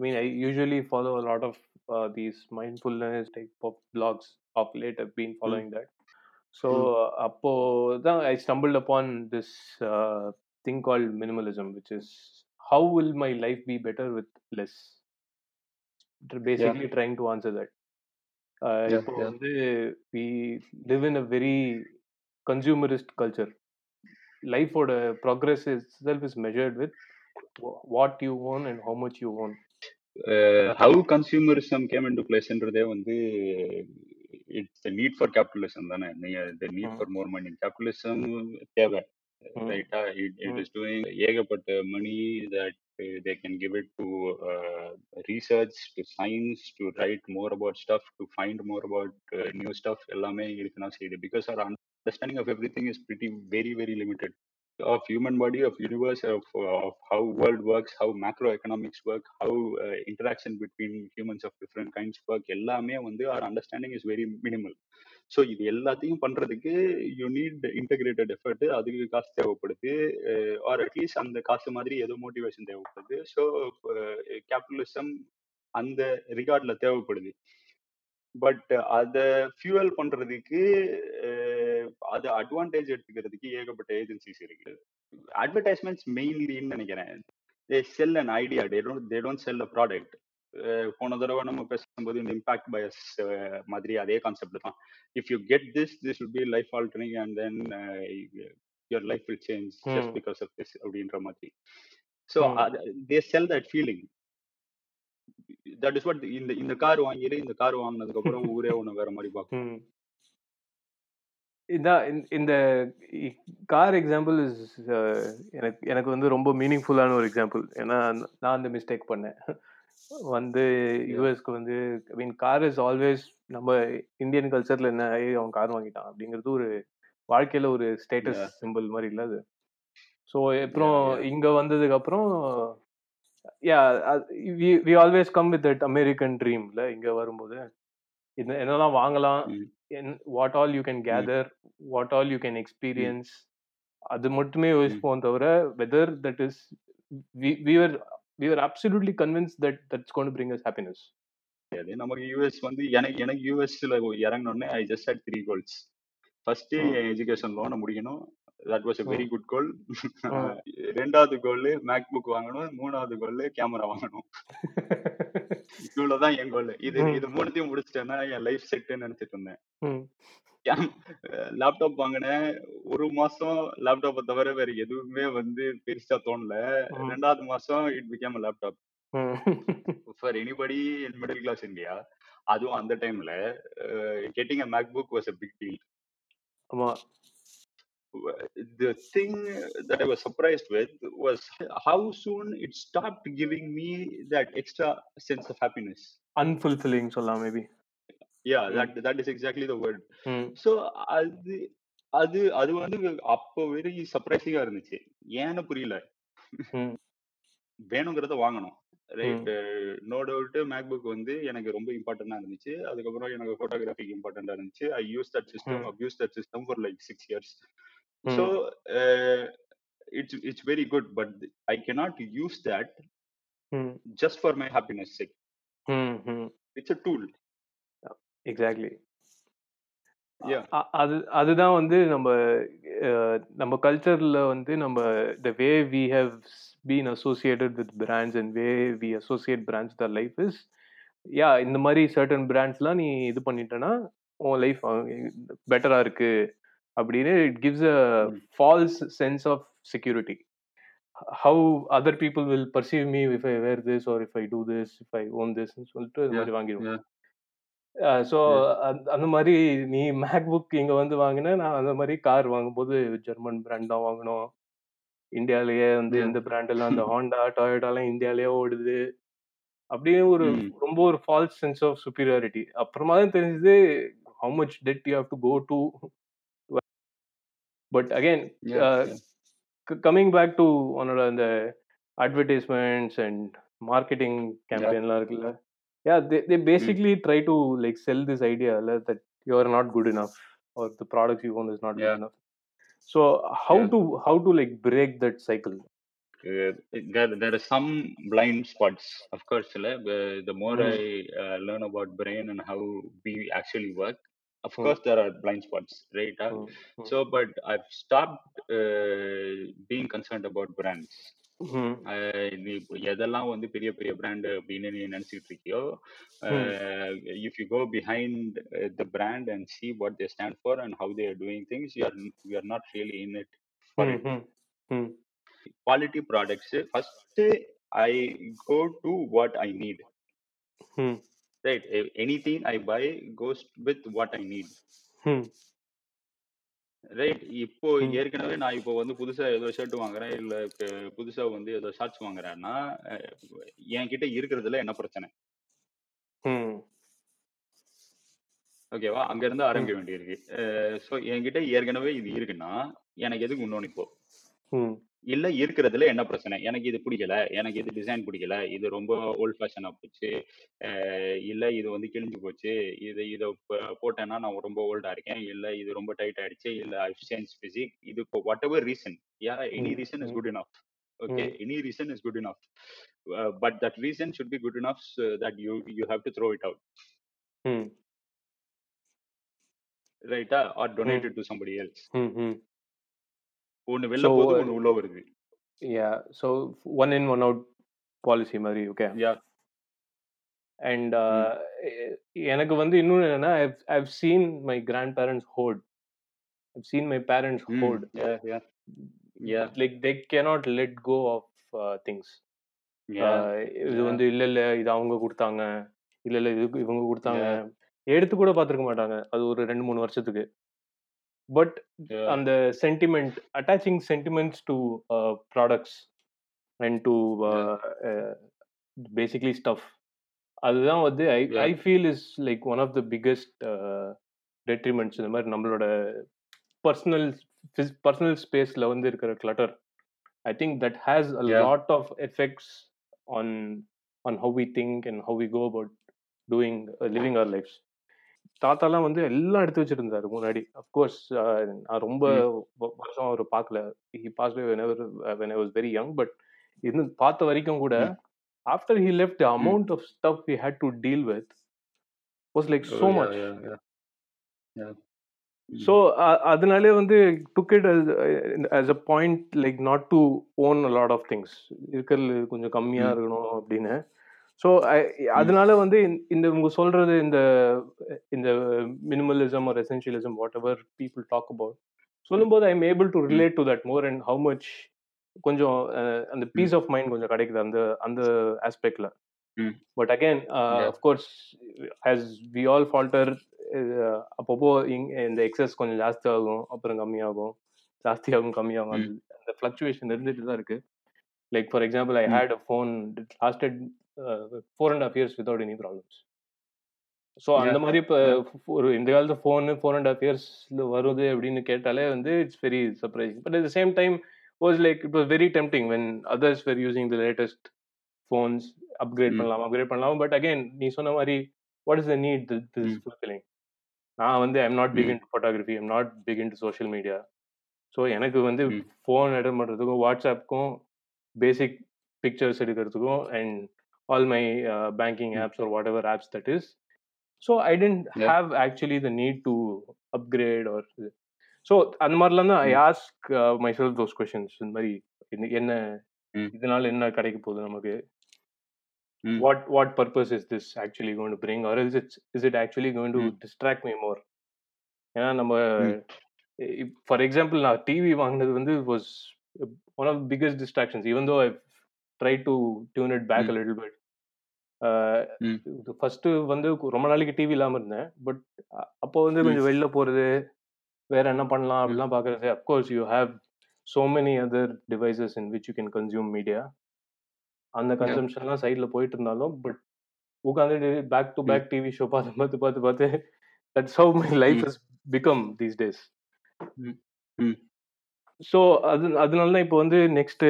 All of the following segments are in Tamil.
I mean, I usually follow a lot of uh, these mindfulness type of blogs. Of late, I've been following that. So, அப்போ தான் I stumbled upon this uh, thing called minimalism, which is how will my life be better with less? Basically, trying to answer that. Uh, Yeah, இப்போ yeah. வந்து we live in a very consumerist culture. லைஃபோட progress itself is measured with wh- what you own and how much you own. how consumerism came into பிளேஸ்ன்றதே வந்து இட்ஸ் நீட் ஃபார் கேபிட்டலிசம் தானே. The need. For more money capitalism தேவை. ரைட்டா இட். இஸ் டூயிங் ஏகப்பட்ட money that they can give it to research to science to write more about stuff to find more about new stuff எல்லாமே இருக்குன்னா செய்யுது. Because our understanding of everything is pretty very very limited. Of human body of universe of, of how world works how macroeconomics work how uh, interaction between humans of different kinds work எல்லாமே வந்து our understanding is very minimal so இது எல்லாத்தையும் பண்றதுக்கு யூ நீட் இன்டகிரேட்டட் எஃபர்ட் அதுக்கு காசு தேவைப்படுது ஆர் அட்லீஸ்ட் அந்த காசு மாதிரி ஏதோ மோட்டிவேஷன் தேவைப்படுது ஸோ கேபிட்டலிசம் அந்த ரிகார்டில் தேவைப்படுது பட் அதை ஃபியூவல் பண்றதுக்கு அது அட்வான்டேஜ் எடுத்துக்கிறதுக்கு ஏகப்பட்ட ஏஜென்சிஸ் இருக்கு. அட்வர்டைஸ்மெண்ட்ஸ் மெயின்லின்னு நினைக்கிறேன். They sell an idea they don't they don't sell a product போன தடவை நம்ம பேசும்போது இந்த இம்பாக்ட் பயஸ் மாதிரி அதே கான்செப்ட் தான். If you get this this will be life altering and then your life will change just. Because of this அப்படின்ற மாதிரி. So. They sell that feeling that is what இந்த இந்த கார் வாங்கிடு இந்த கார் வாங்கினதுக்கு அப்புறம் ஊரே ஒன்று வேற மாதிரி பார்க்கும். இதான் இந்த- கார் எக்ஸாம்பிள் இஸ் எனக்கு எனக்கு வந்து ரொம்ப மீனிங்ஃபுல்லான ஒரு எக்ஸாம்பிள் ஏன்னா நான் அந்த மிஸ்டேக் பண்ணேன். வந்து யூஎஸ்க்கு வந்து I mean car is always நம்ம இந்தியன் கல்ச்சர்ல என்ன "ஏய், அவன் கார் வாங்கிட்டான் அப்படிங்கிறது ஒரு வாழ்க்கையில ஒரு ஸ்டேட்டஸ். சிம்பிள் மாதிரி இல்ல அது. ஸோ அப்புறம். இங்க வந்ததுக்கு அப்புறம் yeah we always come with that American ட்ரீம்ல இங்க வரும்போது. இது என்னெல்லாம் வாங்கலாம். What all you can gather what all you can experience அது மட்டுமே யோசிப்போம் தவிர whether that is we were we were absolutely convinced that that's gonna bring us happiness அது நமக்கு யூஎஸ் வந்து எனக்கு எனக்கு யூஎஸ்ல இறங்கினோடனே I just had three goals first education லோனை முடிக்கணும். That was a very good goal. ரெண்டாவது கோல் மேக் புக் வாங்கணும் மூணாவது கோல் கேமரா வாங்கணும் இவ்வளவுதான் என் கோல் இது. இது மூணுத்தையும் முடிச்சிட்டேன்னா என் லைஃப் செட்டுன்னு நினைச்சிட்டு இருந்தேன். லேப்டாப் வாங்கினேன் ஒரு மாசம் லேப்டாப்பை தவிர வேற எதுவுமே வந்து பெருசா தோணல. ரெண்டாவது மாசம் it became laptop. For anybody in middle class India அதுவும் அந்த டைம்ல getting a MacBook was a big deal ஆமா the thing that I was surprised with was how soon it stopped giving me that extra sense of happiness. Unfulfilling சொல்லலாம் maybe Yeah, that that is exactly the word. ம் So அது அது அது வந்து அப்போ வெரி சர்ப்ரைசிங்கா இருந்துச்சு. ஏன்னு புரியல. ம் வேணுங்கிறத வாங்கணும். Right no doubt MacBook வந்து எனக்கு ரொம்ப இம்பார்ட்டண்டா இருந்துச்சு. அதுக்கப்புறம் எனக்கு போட்டோகிராஃபிக்கு இம்பார்ட்டண்டா இருந்துச்சு. I use that system hmm. Abuse that system for like six years hmm. so uh, it's it's very good but i cannot use that ம் just for my happiness sake. ம் ம் it's a tool. Exactly yeah. அது அதுதான் வந்து நம்ம அஹ், நம்ம கல்ச்சர்ல வந்து நம்ம the way we have been associated with brands and way we associate brands the life is yeah இந்த மாதிரி சர்டன் பிராண்ட்ஸ்லாம் நீ இது பண்ணிட்டேன்னா உன் லைஃப் பெட்டரா இருக்கு. அப்படின்னு it gives a. False sense of security how other people will perceive me if I wear this or if I do this if I own this சொல்லிட்டு இது மாதிரி வாங்கிடுவோம். ஸோ அந்த மாதிரி நீ மேக் புக் இங்கே வந்து வாங்கின நான் அந்த மாதிரி கார் வாங்கும்போது ஜெர்மன் பிராண்ட் தான் வாங்கணும் இந்தியாலயே வந்து எந்த பிராண்ட் எல்லாம் அந்த ஹாண்டா டொயோட்டாலாம் இந்தியாலயே ஓடுது. அப்படியே ஒரு. ரொம்ப ஒரு ஃபால்ஸ் சென்ஸ் ஆஃப் சுப்பீரியாரிட்டி அப்புறமா தான் தெரிஞ்சது how much debt you have to go to but again yeah yeah. Coming back to உன்னோட அந்த அட்வர்டைஸ்மெண்ட்ஸ் அண்ட் மார்க்கெட்டிங் yeah. கேம்பெயின்லாம் இருக்குல்ல yeah they they mm. Basically try to like sell this idea that you are not good enough or the products you own is not good yeah. Enough so how yeah. To how to like break that cycle uh, there there are some blind spots of course like, uh, the more Mm. i uh, learn about brain and how we actually work of Mm. course there are blind spots right uh, Mm. Mm. so but i've stopped uh, being concerned about brands Mm. ஆஹ் நீ இப்போ எதெல்லாம் வந்து பெரிய பெரிய பிராண்ட் அப்படின்னு நீ நினைச்சிட்டு இருக்கியோ if you go behind the brand and see what they stand for and how they are doing things you are you are not really in it for Mm. It Mm. Mm. Quality products first I go to what I need thing I buy goes with what I need Mm. Right இப்போ Mm. ஏற்கனவே நான் இப்போ வந்து புதுசா ஏதோ ஷர்ட் வாங்குறேன் இல்ல புதுசா வந்து ஏதோ ஷார்ட்ஸ் வாங்குறேன்னா என்கிட்ட இருக்கிறதுல என்ன பிரச்சனை. ஓகேவா அங்க இருந்து. ஆரம்பிக்க வேண்டியிருக்கு ஸோ என்கிட்ட ஏற்கனவே இது இருக்குன்னா எனக்கு எதுக்கு இன்னொன்னு இப்போ. இல்ல இருக்கிறதுல என்ன பிரச்சனை? எனக்கு இது பிடிக்கல. எனக்கு இது டிசைன் பிடிக்கல. இது ரொம்ப ஓல்ட் ஃபேஷனா போச்சு. அஹ் இல்ல இது வந்து கிழிஞ்சு போச்சு. இது இதை போட்டேன்னா நான் ரொம்ப ஓல்டா இருக்கேன். இல்ல இது ரொம்ப டைட் ஆயிடுச்சு. இல்ல ஐ சேஞ்ச் பிசிக் இது whatever reason yeah any. Reason is. Good enough okay Mm. Any reason is good enough but that reason should be good enough that you you have to throw it out. ரைட்டா or Mm. Donate to somebody else. ஒன்னு வெளில போகுது ஒன்னு உள்ள வருது. yeah, so one in, one out policy மாதிரி okay. யா எ- எனக்கு வந்து இன்னொன்று என்னன்னா seen my grandparents hoard. I've seen my parents ம். யா yeah yeah they cannot let go of uh, things. Yeah Uh, இது யா வந்து இல்ல இல்ல இது அவங்க கொடுத்தாங்க. இல்ல இல்ல இது இவங்க கொடுத்தாங்க. யா எடுத்து கூட பார்த்துருக்க மாட்டாங்க. அது ஒரு ரெண்டு மூணு வருஷத்துக்கு. பட் யா அந்த sentiment attaching sentiments to products and to yeah basically stuff அதுதான் வந்து I yeah I feel is like one of the biggest detriments இந்த மாதிரி நம்மளோட பர்சனல் பர்சனல் ஸ்பேஸில் வந்து இருக்கிற clutter I think that has a Yeah. lot of effects on on how we think and how we go about doing uh, living our lives. தாத்தாலாம் வந்து எல்லாம் எடுத்து வச்சிருந்தாரு முன்னாடி. அஃப்கோர்ஸ் நான் ரொம்ப வருஷம் அவர் பார்க்கல he pass when I was very young but இருந்து பார்த்த வரைக்கும் கூட after he left amount of stuff he had to deal with was like yeah yeah so அதனாலே வந்து took it as a point like not to own a lot of things இருக்கிறது கொஞ்சம் கம்மியாக இருக்கணும் அப்படின்னு. ஸோ அதனால வந்து இந்த இவங்க சொல்றது இந்த இந்த மினிமலிசம் ஒரு essentialism whatever people talk about சொல்லும்போது I am able to relate to that more and how much கொஞ்சம் அந்த பீஸ் ஆஃப் மைண்ட் கொஞ்சம் கிடைக்குது அந்த அந்த ஆஸ்பெக்ட்ல but again of course as we all falter அப்பப்போ இந்த எக்ஸஸ் கொஞ்சம் ஜாஸ்தி ஆகும் அப்புறம் கம்மியாகும் ஜாஸ்தி ஆகும் கம்மியாகும் அந்த ஃப்ளக்சுவேஷன் இருந்துட்டு தான் இருக்கு. Like for example I had a phone lasted four and half years without any problems so அந்த மாதிரி இப்போ ஒரு இந்த காலத்து ஃபோனு ஃபோர் அண்ட் ஹாஃப் இயர்ஸ்ல வருது அப்படின்னு கேட்டாலே வந்து it's very surprising but at the same time was like it was very tempting when others were using the latest phones upgrade பண்ணலாம் அப்கிரேட் பண்ணலாம். பட் அகைன் நீ சொன்ன மாதிரி what is the need this fulfilling நான் வந்து I'm not big hmm in photography I'm not big in social media so எனக்கு வந்து ஃபோன் அட்டன் பண்ணுறதுக்கும் வாட்ஸ்அப்புக்கும் பேசிக் பிக்சர்ஸ் எடுக்கிறதுக்கும் and all my banking hmm apps or whatever apps that is so I tend yeah have actually the need to upgrade or so அந்த மாதிரிலாம் தான் I hmm ask myself those questions இந்த மாதிரி என்ன என்ன ம் இதனால என்ன கிடைக்க போகுது நமக்கு? ம் what what purpose is this actually going to bring? Or is it is it actually going to ம் distract me more? ஏன்னா நம்ம ம் ஃபார் எக்ஸாம்பிள் நான் டிவி வாங்கினது வந்து was one of biggest distractions even though I try to tune it back hmm a little bit hmm first வந்து ரொம்ப நாளைக்கு டிவி இல்லாமல் இருந்தேன். பட் அப்போ வந்து கொஞ்சம் வெளில போகிறது வேற என்ன பண்ணலாம் அப்படிலாம் பார்க்கறது of course you have so many other devices in which you can consume media. அந்த யா கன்சம்ஷன்லாம் சைடில் போயிட்டு இருந்தாலும் பட் உட்காந்துட்டு back to back TV show பார்த்து பார்த்து பார்த்து பார்த்து that's how my. Life is become these days so அது அதனால தான் இப்போ வந்து நெக்ஸ்ட்டு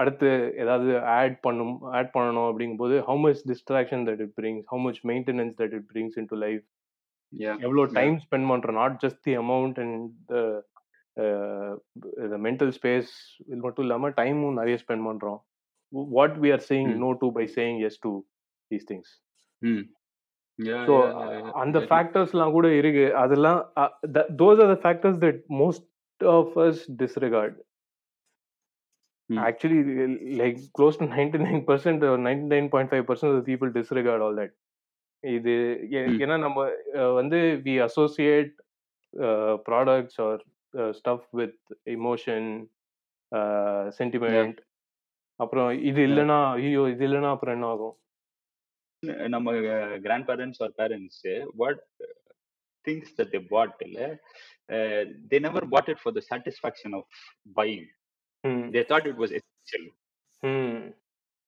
அடுத்து ஏதாவது ஆட் பண்ணும் ஆட் பண்ணணும் அப்படிங்கும்போது how much distraction that it brings how much maintenance that it brings in to life எவ்வளோ டைம் ஸ்பெண்ட் பண்ணுறோம் not just the amount and mental space இது மட்டும் இல்லாம டைமும் நிறைய ஸ்பெண்ட் பண்றோம். What we are saying. No to buy saying yes to these things so. அந்த ஃபேக்டர்ஸ்லாம் கூட இருக்கு. அதெல்லாம் those are the factors that most of us disregard Hmm. Actually like close to ninety nine percent ninety nine point five percent people disregard all that இது Hmm. ஏன்னா நம்ம வந்து we associate products or stuff with emotion sentiment அப்புறம் இது இல்லைன்னா ஐயோ இது இல்லைன்னா அப்புறம் என்ன ஆகும்? நம்ம grandparents or parents what things that they bought இல்ல they never bought it for the satisfaction of buying they thought it was essential hmm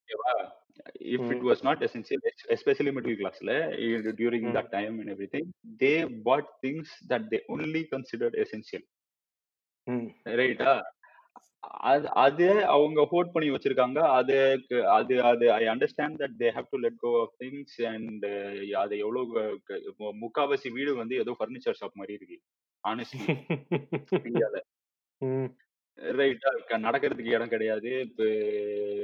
ஓகேவா? If it Mm. was not essential es- especially middle class la, eh, during Mm. that time and everything they bought things that they only considered essential. ம் ரைட்டா அது அது அவங்க ஹோல்ட் பண்ணி வச்சிருக்காங்க. அதுக்கு அது அது I understand that they have to let go of things and அது எவ்வளவு மு- முக்காவாசி வீடு வந்து ஏதோ ஃபர்னிச்சர் ஷாப் மாதிரி இருக்கு. ஆனஸ்ட்லி இந்தியால ரைட்டா நடக்கிறதுக்கு இடம் கிடையாது. இப்ப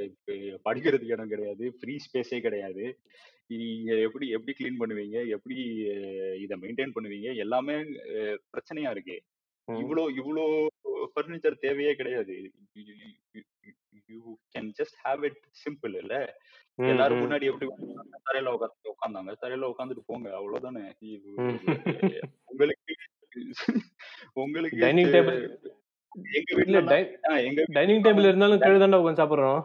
இப்ப படிக்கிறதுக்கு இடம் கிடையாது. ஃப்ரீ ஸ்பேஸே கிடையாது. நீங்க எப்படி எப்படி க்ளீன் பண்ணுவீங்க? எப்படி இதை மெயின்டைன் பண்ணுவீங்க? எல்லாமே பிரச்சனையா இருக்கு. ம். இவ்வளோ இவ்வளோ ஃபர்னிச்சர் தேவையே கிடையாது. You can just have it simple இல்ல. ம், எல்லாரும் ம். முன்னாடி எப்படி உட்கார்ந்தாங்க? தரையில உட்காந்து உட்காந்தாங்க. தரையில உட்காந்துட்டு போங்க. அவ்வளவுதானே. ம். உங்களுக்கு உங்களுக்கு டைனிங் டேபிள் எங்க வீட்ல எங்க டைனிங் டேபிள் இருந்தாலும் கீழே தாண்டா உட்காந்து சாப்பிடுறோம்.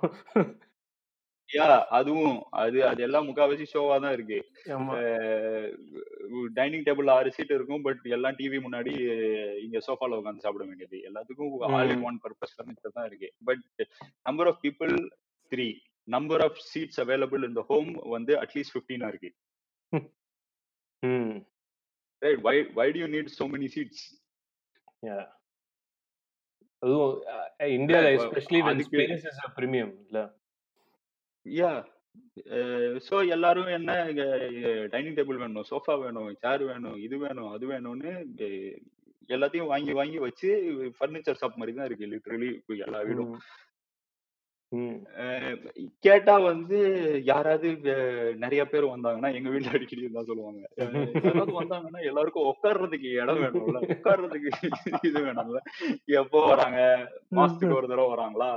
யா அதுவும் அது அது எல்லாம் முக்காவாசி ஷோவா தான் இருக்கு. டைனிங் டேபிள் ஆறு சீட் இருக்கும் பட் எல்லாம் டிவி முன்னாடி இங்க சோஃபால உட்காந்து சாப்பிட வேண்டியது. எல்லாத்துக்கும் all in. One purpose furniture தான் இருக்கு. But number of people three number of seats available இந்த ஹோம் வந்து அட்லீஸ்ட் ஃபிஃப்டீனா இருக்கு. Right why why do you need so many seats yeah. அதுவும் இந்தியால especially when space is a premium இல்ல. யா ஸோ எல்லாரும் என்ன டைனிங் டேபிள் வேணும் சோஃபா வேணும் சேர் வேணும் இது வேணும் அது வேணும்னு எல்லாத்தையும் வாங்கி வாங்கி வச்சு ஃபர்னிச்சர் ஷாப் மாதிரி தான் இருக்கு லிட்ரலி எல்லா வீடும். ம். கேட்டா வந்து யாராவது நிறைய பேர் வந்தாங்கன்னா எங்க வீட்டுல அடிக்கடி தான் சொல்லுவாங்க. யாராவது வந்தாங்கன்னா எல்லாருக்கும் உட்கார்றதுக்கு இடம் வேணும்ல. உட்கார்றதுக்கு இது வேணும்ல. எப்போ வராங்க? மாசத்துக்கு ஒரு தடவை வராங்களா?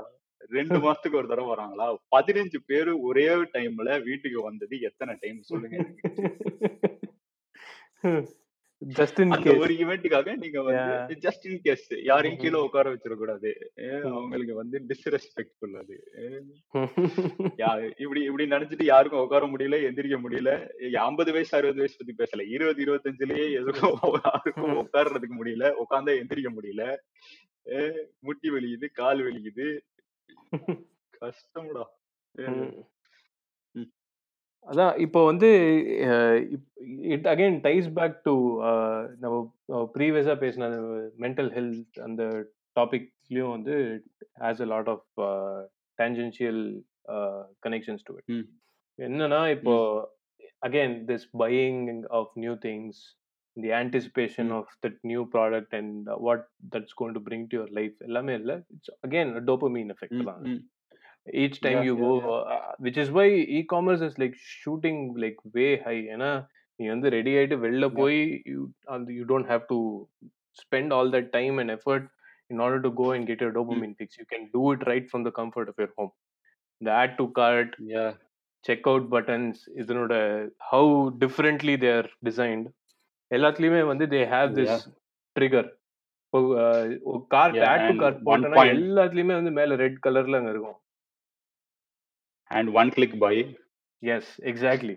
ரெண்டு மாசத்துக்கு ஒரு தடவை வராங்களா? பதினஞ்சு பேரு ஒரே டைம்ல வீட்டுக்கு வந்தது எத்தனை டைம்? சொல்லுங்க ஜஸ்ட் இன் ஒரு ஈவெண்ட்டுக்காக நீங்க வந்து ஜஸ்ட் இன் கேஸ் யாரையும் கீழே உட்கார வச்சிட கூடாது அஹ் அவங்களுக்கு வந்து டிஸ்ரெஸ்பெக்ட்ஃபுல் அது. இப்படி இப்படி நினைச்சிட்டு யாருக்கும் உட்கார முடியல எந்திரிக்க முடியல. ஐம்பது வயசு அறுபது வயசு பத்தி பேசல. இருபது இருபத்தஞ்சுலயே எதுக்கும் யாருக்கும் உட்கார்றதுக்கு முடியல. உட்காந்தா எந்திரிக்க முடியல. முட்டி வலிக்குது கால் வலிக்குது. கஷ்டம்டா. அதான் இப்போ வந்து it again ties back to நம்ம ப்ரீவியஸாக பேசின மென்டல் ஹெல்த் அந்த டாபிக்ஸ்லயும் வந்து has a lot of tangential connections to it. என்னன்னா இப்போ again this buying of new things the anticipation. Of that new product and what that's going to bring to your life எல்லாமே இல்லை இட்ஸ் அகைன் டோப்பமீன் எஃபெக்ட் தான். Each time Yeah, you yeah, go uh, which is why e-commerce is like shooting like way high ஏன்னா நீ வந்து ரெடி ஆயிட்டு வெளில. போய் you and you don't have to spend all that time and effort in order to go and get your dopamine fix you can do it right from the comfort of your home the add to cart Yeah. checkout buttons இதனோட how differently they are designed எல்லாத்துலயுமே வந்து they have this Yeah. trigger cart add to cart point- எல்லாத்துலயுமே வந்து மேல ரெட் கலர்ல அங்க இருக்கும் And one click buy. Yes, exactly.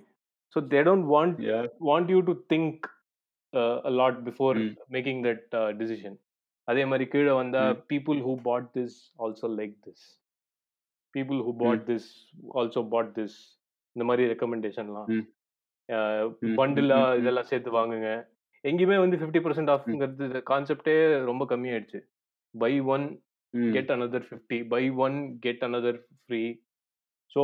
So they don't want Yeah. want you to think uh, a lot before Mm. making that uh, decision. அதே மாதிரி கீழே வந்தா Mm. people who bought this also like this. People who bought this also bought this. இந்த மாதிரி ரெக்கமெண்டேஷன்லாம் Mm. Mm, பண்டிலா mm, mm, mm. இதெல்லாம் சேர்த்து வாங்குங்க எங்கேயுமே வந்து ஃபிஃப்டி பர்சன்ட் ஆஃப்ங்கிறது கான்செப்டே ரொம்ப கம்மியாயிடுச்சு buy one Mm. Get another fifty buy one get another free so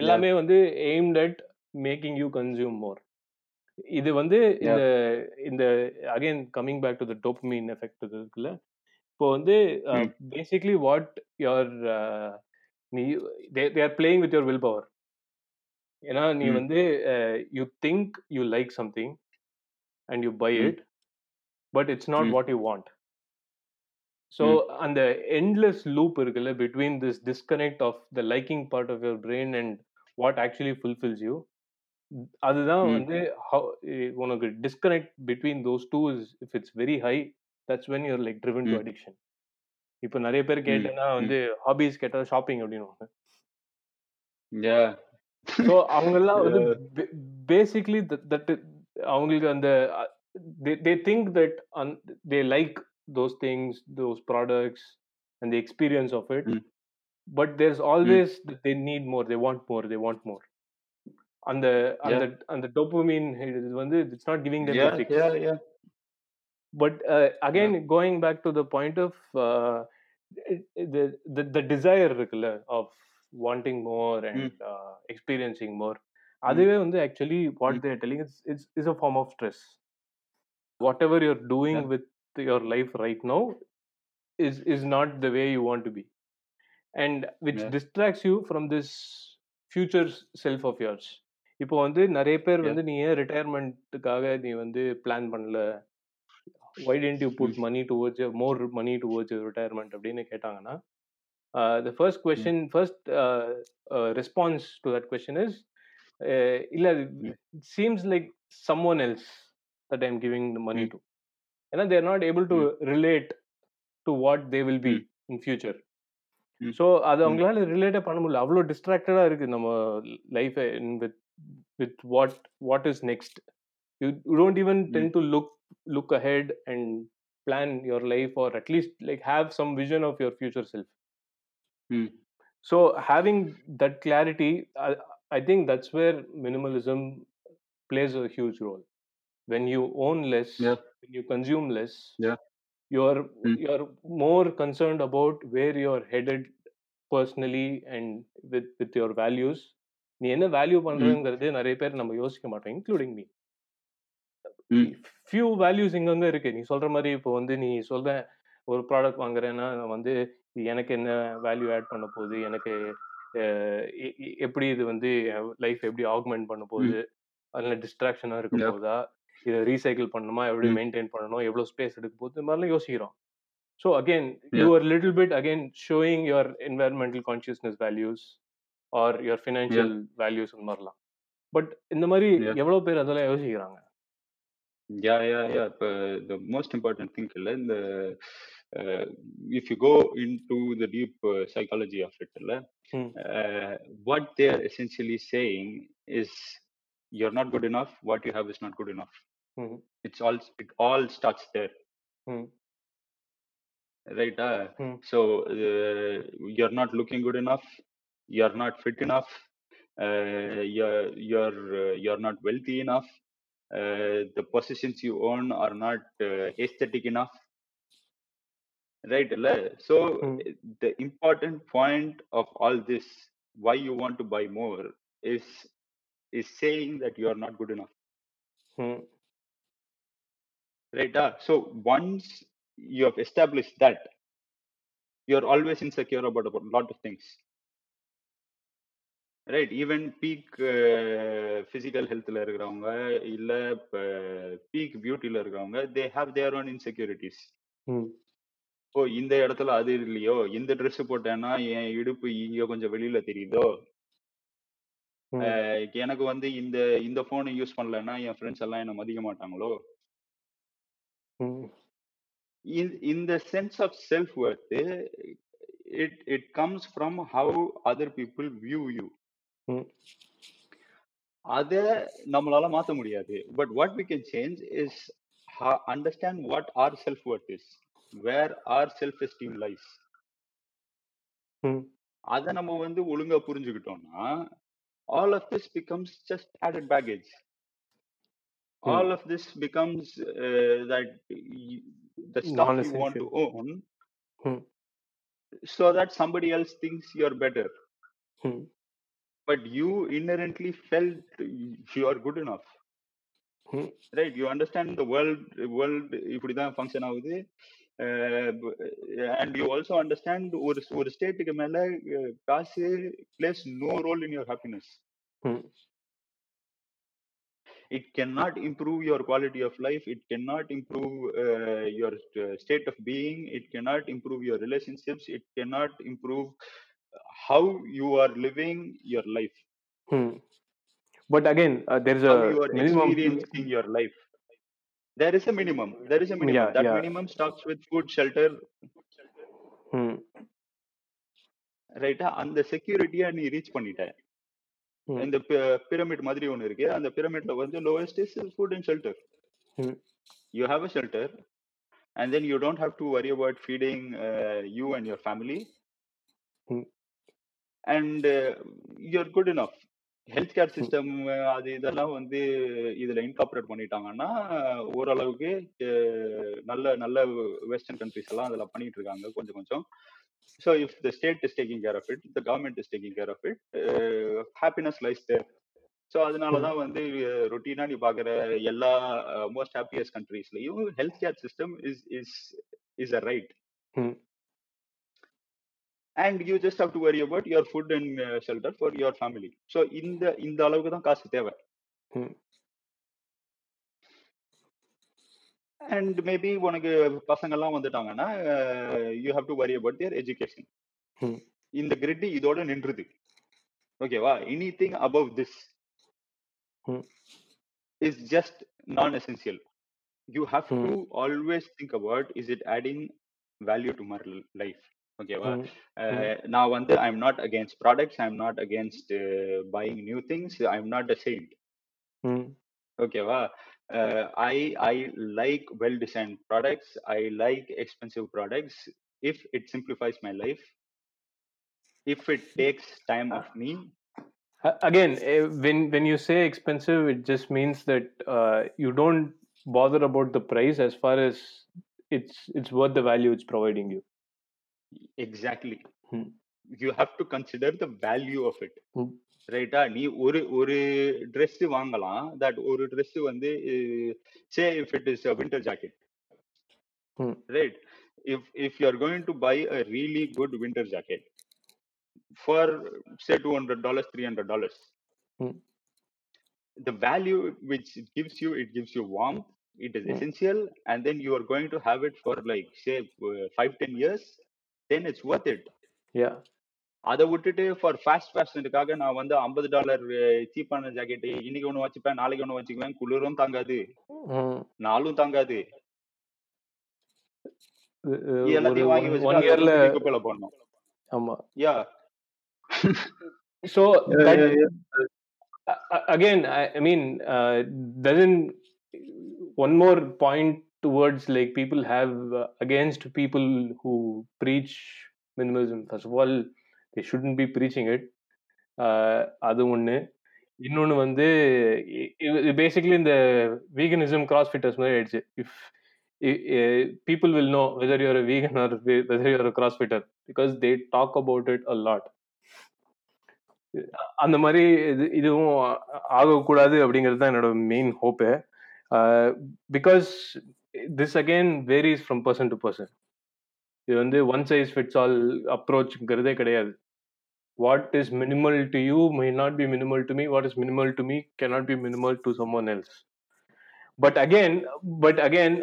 எல்லாமே வந்து aimed at making you consume more இது வந்து இந்த இந்த again coming back to the dopamine effect இருக்குல்ல இப்போ வந்து. பேசிக்லி வாட் யுவர் நீ they they are playing with your will power ஏன்னா நீ. வந்து you think you like something and you buy. It but it's not. What you want so. அந்த எண்ட்லெஸ் லூப் இருக்குல்ல between this disconnect of the liking part of your brain and what actually fulfills you அதுதான். வந்து உனக்கு disconnect between those two is if it's very high that's when you're like driven to. Addiction இப்போ நிறைய பேர். கேட்டேன்னா. வந்து ஹாபிஸ் கேட்டா ஷாப்பிங் அப்படின்னு. ஸோ அவங்கெல்லாம் வந்து. பேசிக்லி தட் அவங்களுக்கு அந்த they think that they like those things those products and the experience of it hmm. But there's hmm. Always they need more they want more they want more அந்த அந்த Yeah. அந்த டோபமைன் இது வந்து it's not giving them the Yeah. fix Yeah. Yeah. but uh, again Yeah. going back to the point of uh, it- it- the, the the desire இருக்குல்ல of wanting more and ம். uh, experiencing more ம். அதுவே வந்து actually what ம். they're telling is it's is a form of stress whatever you're doing Yeah. Your life right now is is not the way you want to be and which Yeah. distracts you from this future self of yours இப்போ வந்து நிறைய பேர். வந்து நீ ஏன் ரிட்டையர்மெண்ட்டுக்காக நீ வந்து பிளான் பண்ணல why didn't you put ம். money towards your more money towards your retirement அப்படின்னு கேட்டாங்கன்னா uh, the first ம். question first uh, uh, response to that question is uh, இல்ல ம். it seems like someone else that I'm giving the money ம். To ஏன்னா they're not able to ம். relate to what they will be hmm. in future hmm. So அது ம். அவங்களால ரிலேட்டே பண்ண முடியல அவ்வளோ டிஸ்ட்ராக்டடாக இருக்கு நம்ம life with with what what is next you don't even hmm. Tend to look look ahead and plan your life or at least like have some vision of your future self hmm. So having that clarity I think that's where minimalism plays a huge role when you own less Yeah. when you consume less Yeah. you're Mm. you're more concerned about where you're headed personally and with with your values நீ என்ன வேல்யூ பண்றங்கிறது நிறைய பேர் நம்ம யோசிக்க மாட்டோம் இன்க்ளூடிங் மீ. ஃபியூ வேல்யூஸ் இங்கங்க இருக்கு நீ சொல்ற மாதிரி இப்போ வந்து நீ சொல்ற ஒரு ப்ராடக்ட் வாங்குறேன்னா நான் வந்து எனக்கு என்ன வேல்யூ ஆட் பண்ண போகுது எனக்கு எப்படி இது வந்து லைஃப் எப்படி ஆக்மெண்ட் பண்ண போகுது அதில் டிஸ்ட்ராக்ஷனாக இருக்க. போகுதா இதை ரீசைக்கிள் பண்ணணுமா? எப்படி. மெயின்டைன் பண்ணணும்? எவ்வளோ ஸ்பேஸ் எடுக்க போகுது? இந்த மாதிரிலாம் யோசிக்கிறோம். So again you. Are little bit again showing your environmental consciousness values or your financial values அந்த மாதிரிலாம். பட் இந்த மாதிரி. எவ்வளோ பேர் அதெல்லாம் யோசிக்கிறாங்க? Yeah, yeah, yeah. இப்ப the most important thing இல்ல இந்த if you go into the deep uh, psychology of it இல்ல ம். uh, what they are essentially saying is you're not good enough. What you have is Hmm. It's all it all starts there, Hmm. right? Uh, Hmm. so uh, you're not looking good enough. You're not fit enough. Uh, hmm. you're you're uh, you're not wealthy enough. Uh, the possessions you own are not uh, aesthetic enough. Right. So hmm. eh, the important point of all this, why you want to buy more, is is saying that you are not good enough. Hmm. Right uh, so once you have established that you're always insecure about a lot of things. Right even peak physical ஹெல்த்ல இருக்கிறவங்க இல்ல பீக் பியூட்டில இருக்கிறவங்க they have their own insecurities ஓ இந்த இடத்துல அது இல்லையோ? இந்த Dress போட்டேன்னா என் இடுப்பு இங்க கொஞ்சம் வெளியில தெரியுதோ? எனக்கு வந்து இந்த இந்த போனை யூஸ் பண்ணலன்னா என் ஃப்ரெண்ட்ஸ் எல்லாம் என்ன மதிக்க மாட்டாங்களோ? இந்த sense of self worth it it comes from how other people view you hmm. அத நம்மளால மாத்த முடியாது. But what we can change is understand what our self worth is where our self esteem lies அத நம்ம வந்து ஒழுங்கா புரிஞ்சுக்கிட்டோம்னா all of this becomes just added baggage ம் all of this becomes uh, that y- the stuff you want to non-essential own ம் so that somebody else thinks you're better ம் but you inherently felt you are good enough ம் right you understand the world world இப்படிதான் ஃபங்க்ஷன் ஆகுது அண்ட் யூ ஆல்சோ அண்டர்ஸ்டாண்ட் ஒரு ஒரு ஸ்டேட்டுக்கு மேல அஹ், காசு plays no role in your happiness ம் it cannot improve your quality of life it cannot improve uh, your uh, state of being it cannot improve your relationships it cannot improve how you are living your life hmm but again there is how a you are minimum experiencing your life there is a minimum there is a minimum Yeah, that yeah. minimum starts with food shelter ம் ரைட்டா அந்த செக்யூரிட்டியை நீ ரீச் பண்ணிட்ட ம் இந்த பிரமிட் மாதிரி ஒன்று இருக்கு. அந்த பிரமிட்ல வந்து lowest is food and shelter hmm. You have a shelter and then you don't have to worry about feeding uh, you and your family. ம். And uh, you're good enough. Health care system அது இதெல்லாம் வந்து இதுல இன்கார்பரேட் பண்ணிட்டாங்கன்னா ஓரளவுக்கு அஹ், நல்ல நல்ல வெஸ்டர்ன் கண்ட்ரிஸ் எல்லாம் அதுல பண்ணிட்டு இருக்காங்க கொஞ்சம் கொஞ்சம். So if the state is taking care of it the government is taking care of it happiness lies there so அதனால தான் வந்து ரொட்டீனா நீ பார்க்குற எல்லா most happiest கண்ட்ரீஸ்லயும் health care system is is is a right and you just have to worry about your food and shelter for your family so இந்த இந்த அளவுக்கு தான் காசு தேவை ம் அண்ட் மேபி உனக்கு பசங்கள்லாம் வந்துட்டாங்கன்னா you have to worry about their education இந்த கிரிட் இதோட நின்றுது. ஓகேவா anything above this is just non essential you have to always think about is it adding value to my life ஓகேவா நான் வந்து I am not against products I am not against buying new things I am not a saint ஓகேவா I I like well designed products I like expensive products if it simplifies my life if it takes time of me A- Again, eh, when when you say expensive, it just means that uh, you don't bother about the price as far as it's it's worth the value it's providing you. exactly Hmm. you have to consider the value of it Hmm. ரைட்டா நீ ஒரு ஒரு Dress வாங்கலாம் தட் ஒரு Dress வந்து say if it is winter jacket Hmm. right if if you are going to buy a really good winter jacket for say 200 dollars 300 dollars Hmm. the value which it gives you it gives you warmth it is Hmm. essential and then you are going to have it for like say uh, 5 10 years then it's worth it Yeah. அதை விட்டுட்டு ஃபார் ஃபாஸ்ட் ஃபேஷனுக்காக நான் வந்து ஐம்பது டாலர் சீப்பான ஜாக்கெட் இன்னைக்கு ஒன்று வச்சுப்பேன் நாளைக்கு ஒன்று வச்சுக்குவேன். குளிரும் தாங்காது. நாளும் தாங்காது. எல்லாத்தையும் வாங்கி குப்பையில போடணும். ஆமா. Yeah so that again I, I mean uh, doesn't one more point towards like people have uh, against people who preach minimalism. First of all they shouldn't be preaching it அது ஒன்று இன்னொன்று வந்து இது பேசிக்லி இந்த வீகனிசம் கிராஸ்ஃபிட்டர்ஸ் மாதிரி ஆயிடுச்சு if people will know whether you're vegan or whether you're crossfitter because they talk about it a lot அந்த மாதிரி இது இதுவும் ஆகக்கூடாது அப்படிங்கிறது தான் என்னோட main hope because this again varies from person to person இது வந்து ஒன் சைஸ் ஃபிட்ஸ் ஆல் அப்ரோச்ங்கிறதே கிடையாது. What is minimal to you may not be minimal to me what is minimal to me cannot be minimal to someone else but again but again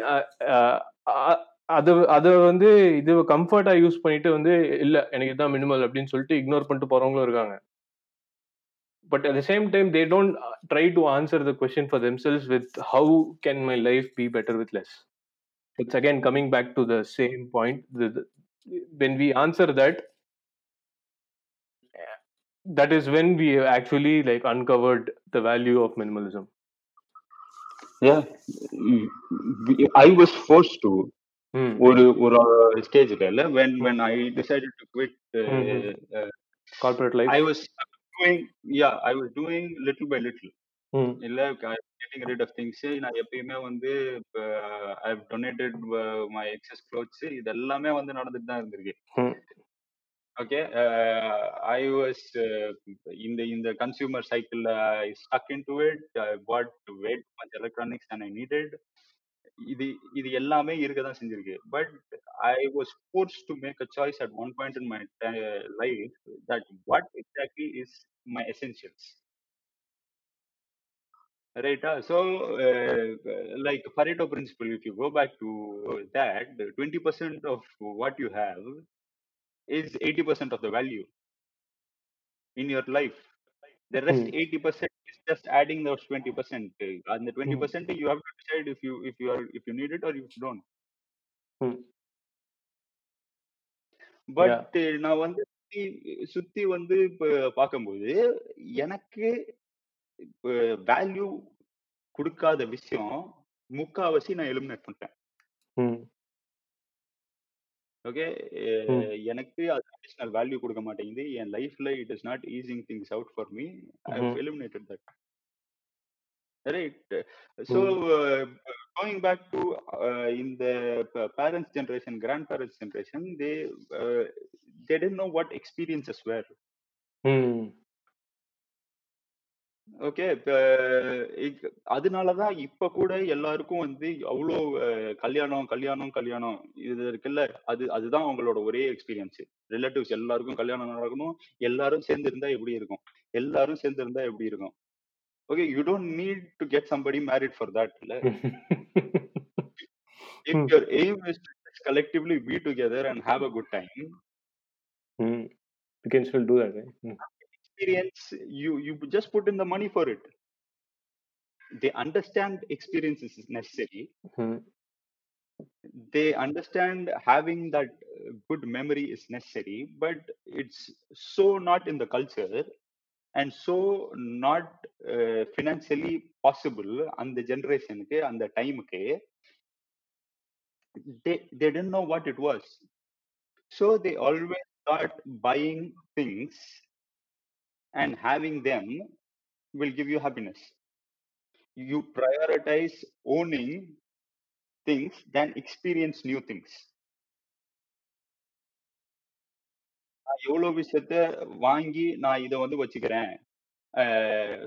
அது அதை வந்து இது கம்ஃபர்ட்டா யூஸ் பண்ணிட்டு வந்து இல்லை எனக்கு இதுதான் மினிமல் அப்படின்னு சொல்லிட்டு இக்னோர் பண்ணிட்டு போகிறவங்களும் இருக்காங்க. But at the same time they don't try to answer the question for themselves with how can my life be better with less it's again coming back to the same point the, the- when we answer that that is when we have actually like uncovered the value of minimalism Yeah. I was forced to Hmm. ஒரு ஒரு ஸ்டேஜ்ல இல்ல when when I decided to quit uh, Mhm. uh, corporate life I was doing yeah I was doing little by little இல்ல getting rid of things. நான் எப்பயுமே வந்து I donated my excess clothes இது எல்லாமே வந்து நடந்துட்டு தான் இருந்திருக்கு. ஓகே ஐ வாஸ் இந்த இந்த consumer cycle I stuck in to it I bought way much electronics and I needed இது இது எல்லாமே இருக்க தான் செஞ்சிருக்கு. But I was force to make a choice at one point in my life that what exactly is my essentials Right. Uh, so, uh, like Pareto principle, if you go back to that, 20% of what you have is 80% of the value in your life. The rest Hmm. 80% is just adding those 20%. uh, And the 20% you have to decide if you if you are if you need it or if you don't. Hmm. But நான் வந்து சுத்தி சுத்தி வந்து இப்ப பார்க்கும்போது எனக்கு வேல்யூ கொடுக்காத விஷயம் முக்காவாசி நான் எலிமினேட் பண்ணிட்டேன். ஓகே. எனக்கு அது அடிஷனல் வேல்யூ கொடுக்க மாட்டேங்குது என் லைஃப்ல it is not easing things out for me I. Eliminated that right so. Going back to இந்த parents generation grandparents generation they they tend know what experiences were. Okay இப்ப இக்- அதனாலதான் இப்ப கூட எல்லாருக்கும் வந்து அவ்வளோ அஹ், கல்யாணம் கல்யாணம் கல்யாணம் இது இருக்குல்ல அது அதுதான் அவங்களோட ஒரே எக்ஸ்பீரியன்ஸ் ரிலேட்டிவ்ஸ் எல்லாருக்கும் கல்யாணம் நடக்கணும் எல்லாரும் சேர்ந்து இருந்தா எப்படி இருக்கும் எல்லாரும் சேர்ந்து இருந்தா எப்படி இருக்கும் okay you don't need to get somebody married for that இல்ல if. Your aim is collectively be together and have a good time hmm. You can still do that, right? ம். experience you you just put in the money for it they understand experience is necessary ம். they understand having that uh, good memory is necessary but it's so not in the culture and so not uh, financially possible அந்த ஜெனரேஷனுக்கு அந்த டைமுக்கு they they didn't know what it was so they always thought buying things and having them will give you happiness you prioritize owning things than experience new things நான் எவ்வளோ விஷயத்த வாங்கி நான் இதை வந்து வச்சுக்கிறேன்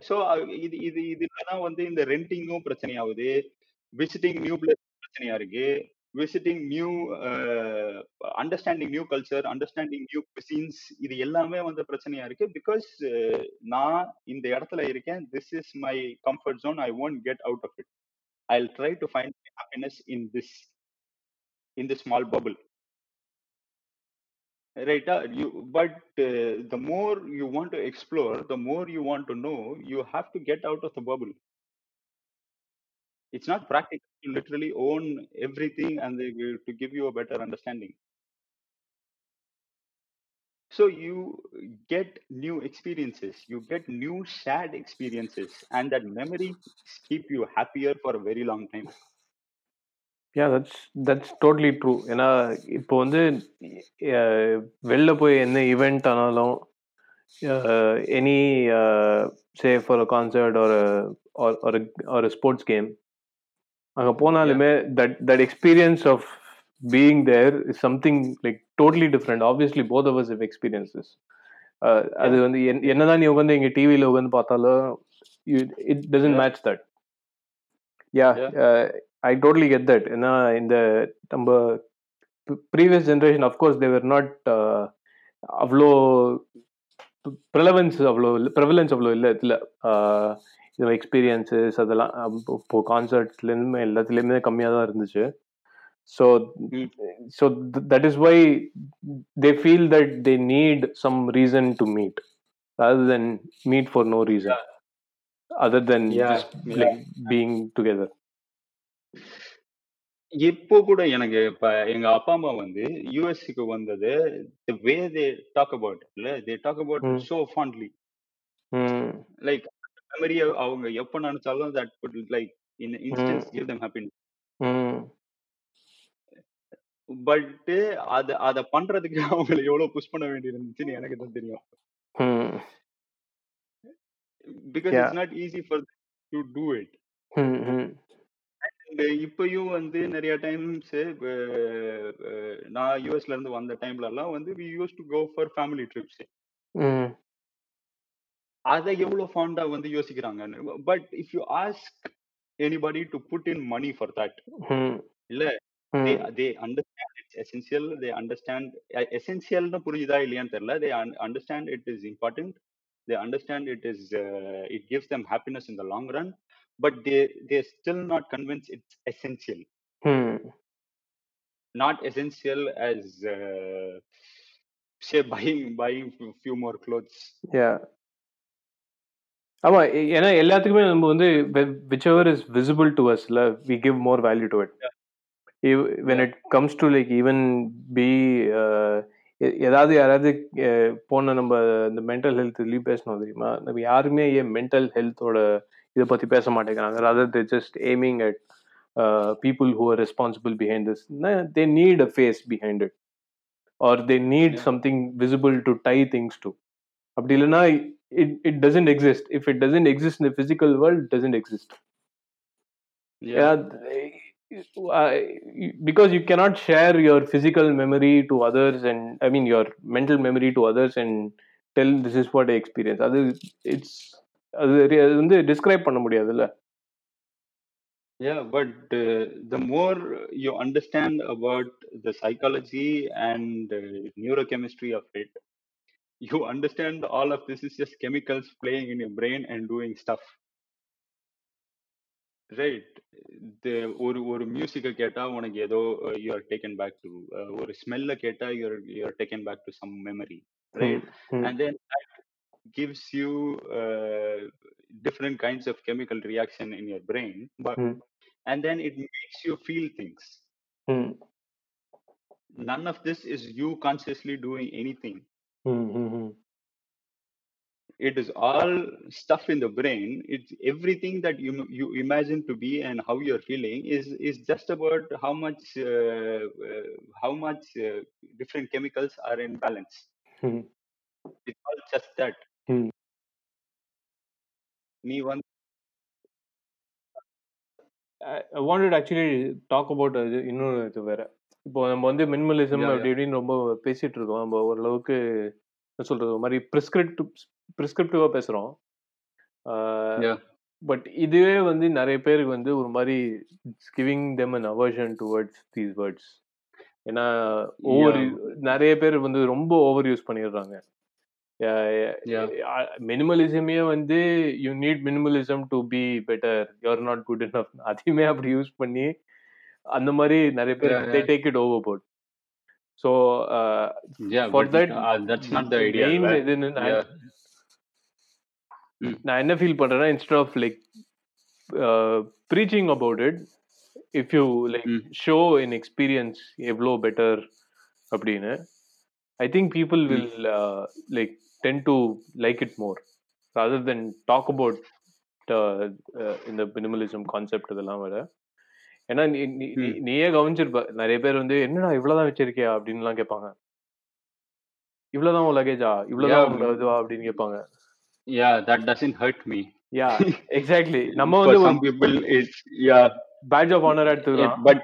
ஸோ இது இது இதுல தான் வந்து இந்த ரெண்டிங்கும் பிரச்சனையாகுது விசிட்டிங் நியூ பிளேஸ் பிரச்சனையா இருக்கு visiting new understanding new culture understanding new cuisines இது எல்லாமே வந்து பிரச்சனையா இருக்கு. பிகாஸ் நான் இந்த இடத்துல இருக்கேன் this is my comfort zone I won't get out of it I try to find happiness in this in the small bubble. Right uh, you but uh, the more you want to explore the more you want to know you have to get out of the bubble. it's not practical to literally own everything and they will, to give you a better understanding so you get new experiences you get new shared experiences and that memory keep you happier for a very long time yeah that's that's totally true ஏன்னா இப்போ வந்து அஹ், வெளில போய் என்ன ஈவெண்ட் ஆனாலும் any say for a concert ஒரு ஒரு ஒரு ஸ்போர்ட்ஸ் கேம் அங்கே போனாலுமே that that experience of being there is something like totally different obviously both of us have experiences அது வந்து என்- என்னதான் நீ உட்காந்து எங்க டிவியில் உட்காந்து பார்த்தாலும் it doesn't match that yeah I totally get that ஏன்னா இந்த நம்ம previous generation of course they were not அவ்வளோ ப்ரிலவன்ஸ் அவ்வளோ இல்லை ப்ரிவலன்ஸ் அவ்வளோ இல்லை இதில். இதில் எக்ஸ்பீரியன்ஸஸ் அதெல்லாம் இப்போ- கான்சர்ட்ஸ்லேருந்து எல்லாத்துலேயுமே கம்மியாக தான் இருந்துச்சு so. So that is why they feel that they need some reason to meet rather than meet for no reason other than yeah just yeah. like being together. இப்போ கூட எனக்கு இப்ப எங்க அப்பா அம்மா வந்து யூஎஸ்க்கு வந்தது the way they talk about it இல்ல? They talk about it mm. so like memory அவங்க எப்ப நினைச்சாலும் that would like in an Mm. instance give them happiness Mm. But அத அத பண்றதுக்கு அவங்களை எவ்வளவு புஷ் பண்ண வேண்டியது இருந்துச்சுன்னு எனக்கு தான் தெரியும். Because. It's not easy for to do it இப்பயும் வந்து நிறைய டைம்ஸ் நான் யூஎஸ்ல இருந்து வந்த டைம்ல எல்லாம் வந்து we use to go for family trips. அதை எவ்வளவு ஃபாண்டா வந்து யோசிக்கிறாங்க but if you ask anybody to put in money for that Hmm. இல்ல they Hmm. they understand it's essential they understand uh, essential னு புரியுதா இல்லையான்னு தெரியல they un- understand it is important they understand it is uh, it gives them happiness in the long run but they they're still not convinced it's essential Hmm. not essential as uh, say buying ஆமா ஏன்னா எல்லாத்துக்குமே நம்ம வந்து which ever is visible to அஸ்ல we give more value to it when. It comes to like even be ஏதாவது யாராவது போன நம்ம இந்த மென்டல் ஹெல்த் ரிலீவ் பேசணும் தெரியுமா? நம்ம யாருமே ஏன் மென்டல் ஹெல்த்தோட இதை பத்தி பேச மாட்டேங்கிறாங்க? Rather they just aiming at people who are responsible behind this they need a face behind it are they need. Something visible to tie things to அப்படி இல்லைன்னா it it doesn't exist if it doesn't exist in physical world doesn't exist yeah yeah th- uh, because you cannot share your physical memory to others and i mean your mental memory to others and tell this is what i experienced அது it's அது re- அது வந்து டிஸ்கிரைப் பண்ண முடியாதுல்ல Yeah, but uh, the more you understand about the psychology and uh, neurochemistry of it, you understand all of this is just chemicals playing in your brain and doing stuff. Right. The ஒரு ஒரு மியூசிக்கை கேட்டா உனக்கு ஏதோ you are taken back to ஒரு ஸ்மெல்ல கேட்டா you are you are taken back to some memory right Hmm. and then that gives you uh, different kinds of chemical reaction in your brain but Hmm. and then it makes you feel things Hmm. none of this is you consciously doing anything Mm-hmm. It is all stuff in the brain. It's everything that you you imagine to be and how you're feeling is is just about how much uh, uh, how much uh, different chemicals are in balance. Mm-hmm. It's all just that. Mm-hmm. Me one I I wanted actually talk about uh, you know, where. இப்போ நம்ம வந்து மினிமலிசம் அப்படி இப்படின்னு ரொம்ப பேசிட்டு இருக்கோம். நம்ம ஓரளவுக்கு என்ன சொல்றது மாதிரி ப்ரிஸ்கிரிப்டிவ் ப்ரிஸ்கிரிப்டிவா பேசுறோம். பட் இதுவே வந்து நிறைய பேருக்கு வந்து ஒரு மாதிரி giving them an aversion towards these words. ஏன்னா ஓவர் Yeah. நிறைய பேர் வந்து ரொம்ப ஓவர் யூஸ் பண்ணிடுறாங்க. மினிமலிசமே வந்து you need minimalism to be better. You're not good enough. அதையுமே அப்படி யூஸ் பண்ணி அந்த மாதிரி நிறைய பேர் they. Take it over board so far that that's not the idea main right? இதுன்னு நான் என்ன ஃபீல் பண்றேன்னா instead of like preaching about it if you like. Show in experience எவ்வளோ பெட்டர் அப்படின்னு I think people. Will like tend to like it more rather than talk about இந்த மினிமலிசம் கான்செப்ட் இதெல்லாம் வர ஏன்னா நீ. நீயே கவனிச்சிருப்ப. நிறைய பேர் வந்து என்னடா இவ்வளவுதான் வச்சிருக்கியா? அப்படின்லாம் கேட்பாங்க. இவ்வளவுதான் உன் லகேஜா இவ்வளவுதான் இதுவா? அப்படின்னு கேட்பாங்க. Yeah that doesn't hurt me. Yeah exactly நம்ம வந்து some people it's yeah. Badge of honour எடுத்துக்கலாம்.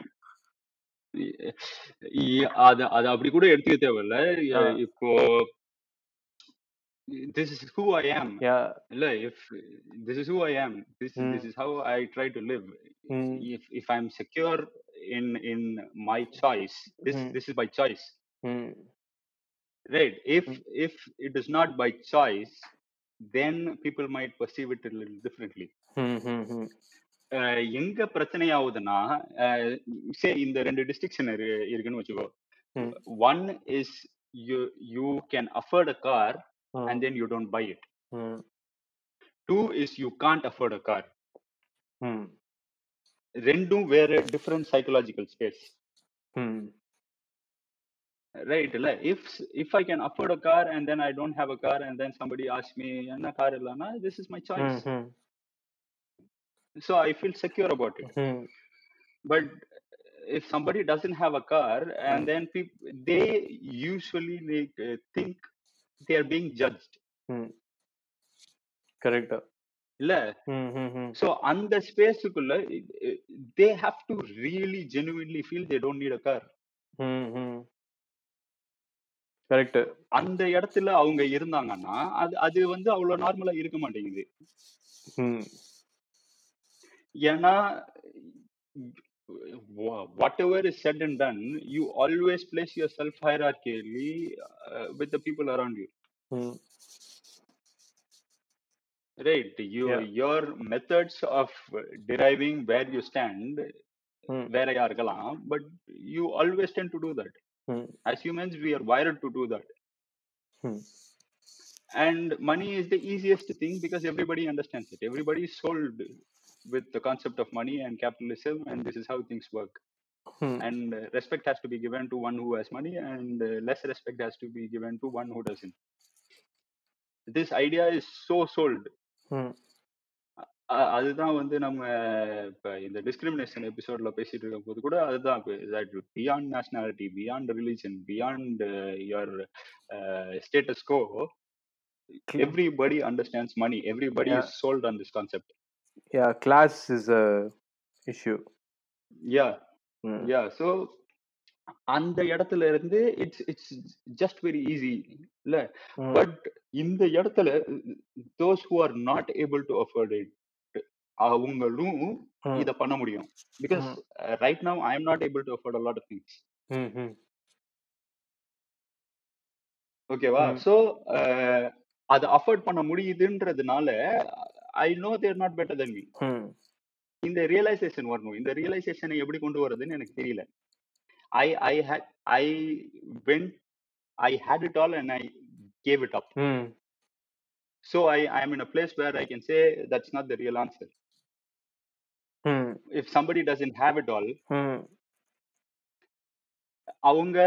இ- அத அத அப்படி கூட எடுத்துக்க தேவையில்ல. இப்போ this is who I am யா இல்ல if this is who I am this Mm. this is how I try to live Mm. if if I'm secure in in my choice this Mm. this is by choice ம் right if Mm. if it is not by choice then people might perceive it a little differently ம் ம் ம் அஹ் எங்க பிரச்சனை ஆகுதுன்னா சே இந்த ரெண்டு டிஸ்டிங்ஷன் இருக்குன்னு வச்சுக்கோ ம் one is you you can afford a car mm. and then you don't buy it. Mm. Two is you can't afford a car. Mm. Rendu were a different psychological space. Mm. Right, like if if I can afford a car and then I don't have a car and then somebody asks me, car illana, this is my hmm, choice. Mm-hmm. So I feel secure about it. Mm-hmm. But if somebody doesn't have a car and hmm. then people they usually make, uh, think they are being judged. ம் கரெக்டா இல்ல? ம் ம் ம் so அந்த ஸ்பேஸுக்குள்ள they have to really genuinely feel they don't need a car. ம் ம் கரெக்ட் அந்த இடத்துல அவங்க இருந்தாங்கன்னா அது அது வந்து அவ்வளவு நார்மலா இருக்க மாட்டேங்குது. ம் ஏன்னா whatever is said and done you always place yourself hierarchically uh, with the people around you Hmm. right you Yeah. your methods of deriving where you stand Hmm. வேறையா இருக்கலாம் but you always tend to do that Hmm. as humans we are wired to do that Hmm. and money is the easiest thing because everybody understands it everybody is sold with the concept of money and capitalism and this is how things work Hmm. and uh, respect has to be given to one who has money and uh, less respect has to be given to one who doesn't this idea is so sold Hmm. அ- அதுதான் வந்து நம்ம இப்ப இந்த டிஸ்கிரிமினேஷன் எபிசோட்ல பேசிட்டு இருக்கும் போது கூட அதுதான் beyond nationality beyond religion beyond your status quo everybody understands money everybody Yeah. is sold on this concept Yeah, class is a issue. yeah Hmm. yeah so அந்த இடத்துல இருந்து it's it's just very easy இல்ல. பட் இந்த இடத்துல those who are not able to afford it அவங்களும் Hmm. இத பண்ண முடியும் because right now I am not able to afford a lot of things. ஓகேவா. சோ அதை அஃபோர்ட் பண்ண முடியுதுன்றதுனால I know they're not better then me. இந்த ரியலைசேஷன் வரணும் இந்த ரியலைசேஷனை எப்படி கொண்டு வரதுன்னு எனக்கு தெரியல I I hate I when I hate it all and I gave it up. So I I am in a place where I can say that's not the real answer. If somebody doesn't have it all. அவங்க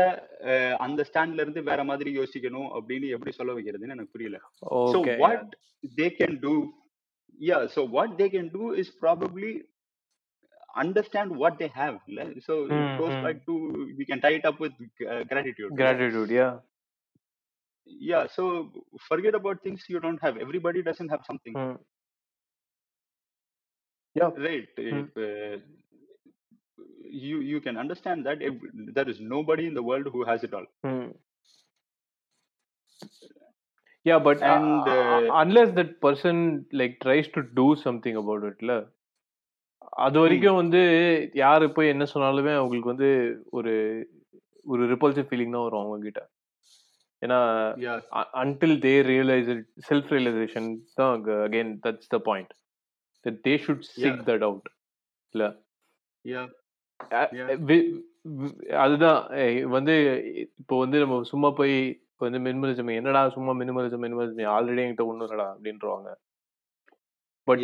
அந்த ஸ்டாண்ட்ல இருந்து வேற மாதிரி யோசிக்கணும் அப்படின்னு எப்படி சொல்ல வைக்கிறதுன்னு எனக்கு புரியல so Okay. what they can do yeah so what they can do is probably understand what they have so it Hmm, goes hmm. back to we can tie it up with uh, gratitude Gratitude. Yeah. yeah so forget about things you don't have everybody doesn't have something Hmm. Yeah. right Hmm. if, uh, you you can understand that if, there is nobody in the world who has it all Hmm. Yeah, but uh, And, uh, uh, unless that person like tries to do something about it, ல அது வரைக்கும் வந்து யாரு போய் என்ன சொன்னாலுமே அவங்களுக்கு வந்து ஒரு ஒரு ரிப்பல்சிவ் ஃபீலிங் தான் வரும் அவங்க கிட்ட ஏன்னா until they realise self realization தான் again that's the point that they should seek. That out இல்ல? அதுதான். வந்து இப்போ வந்து நம்ம சும்மா போய் இப்போ வந்து மினிமலிசம் என்னடா சும்மா மினிமலிசம் மினிமலிசம் ஆல்ரெடி என்கிட்ட ஒன்றும் இல்லடா அப்படின்றவாங்க but.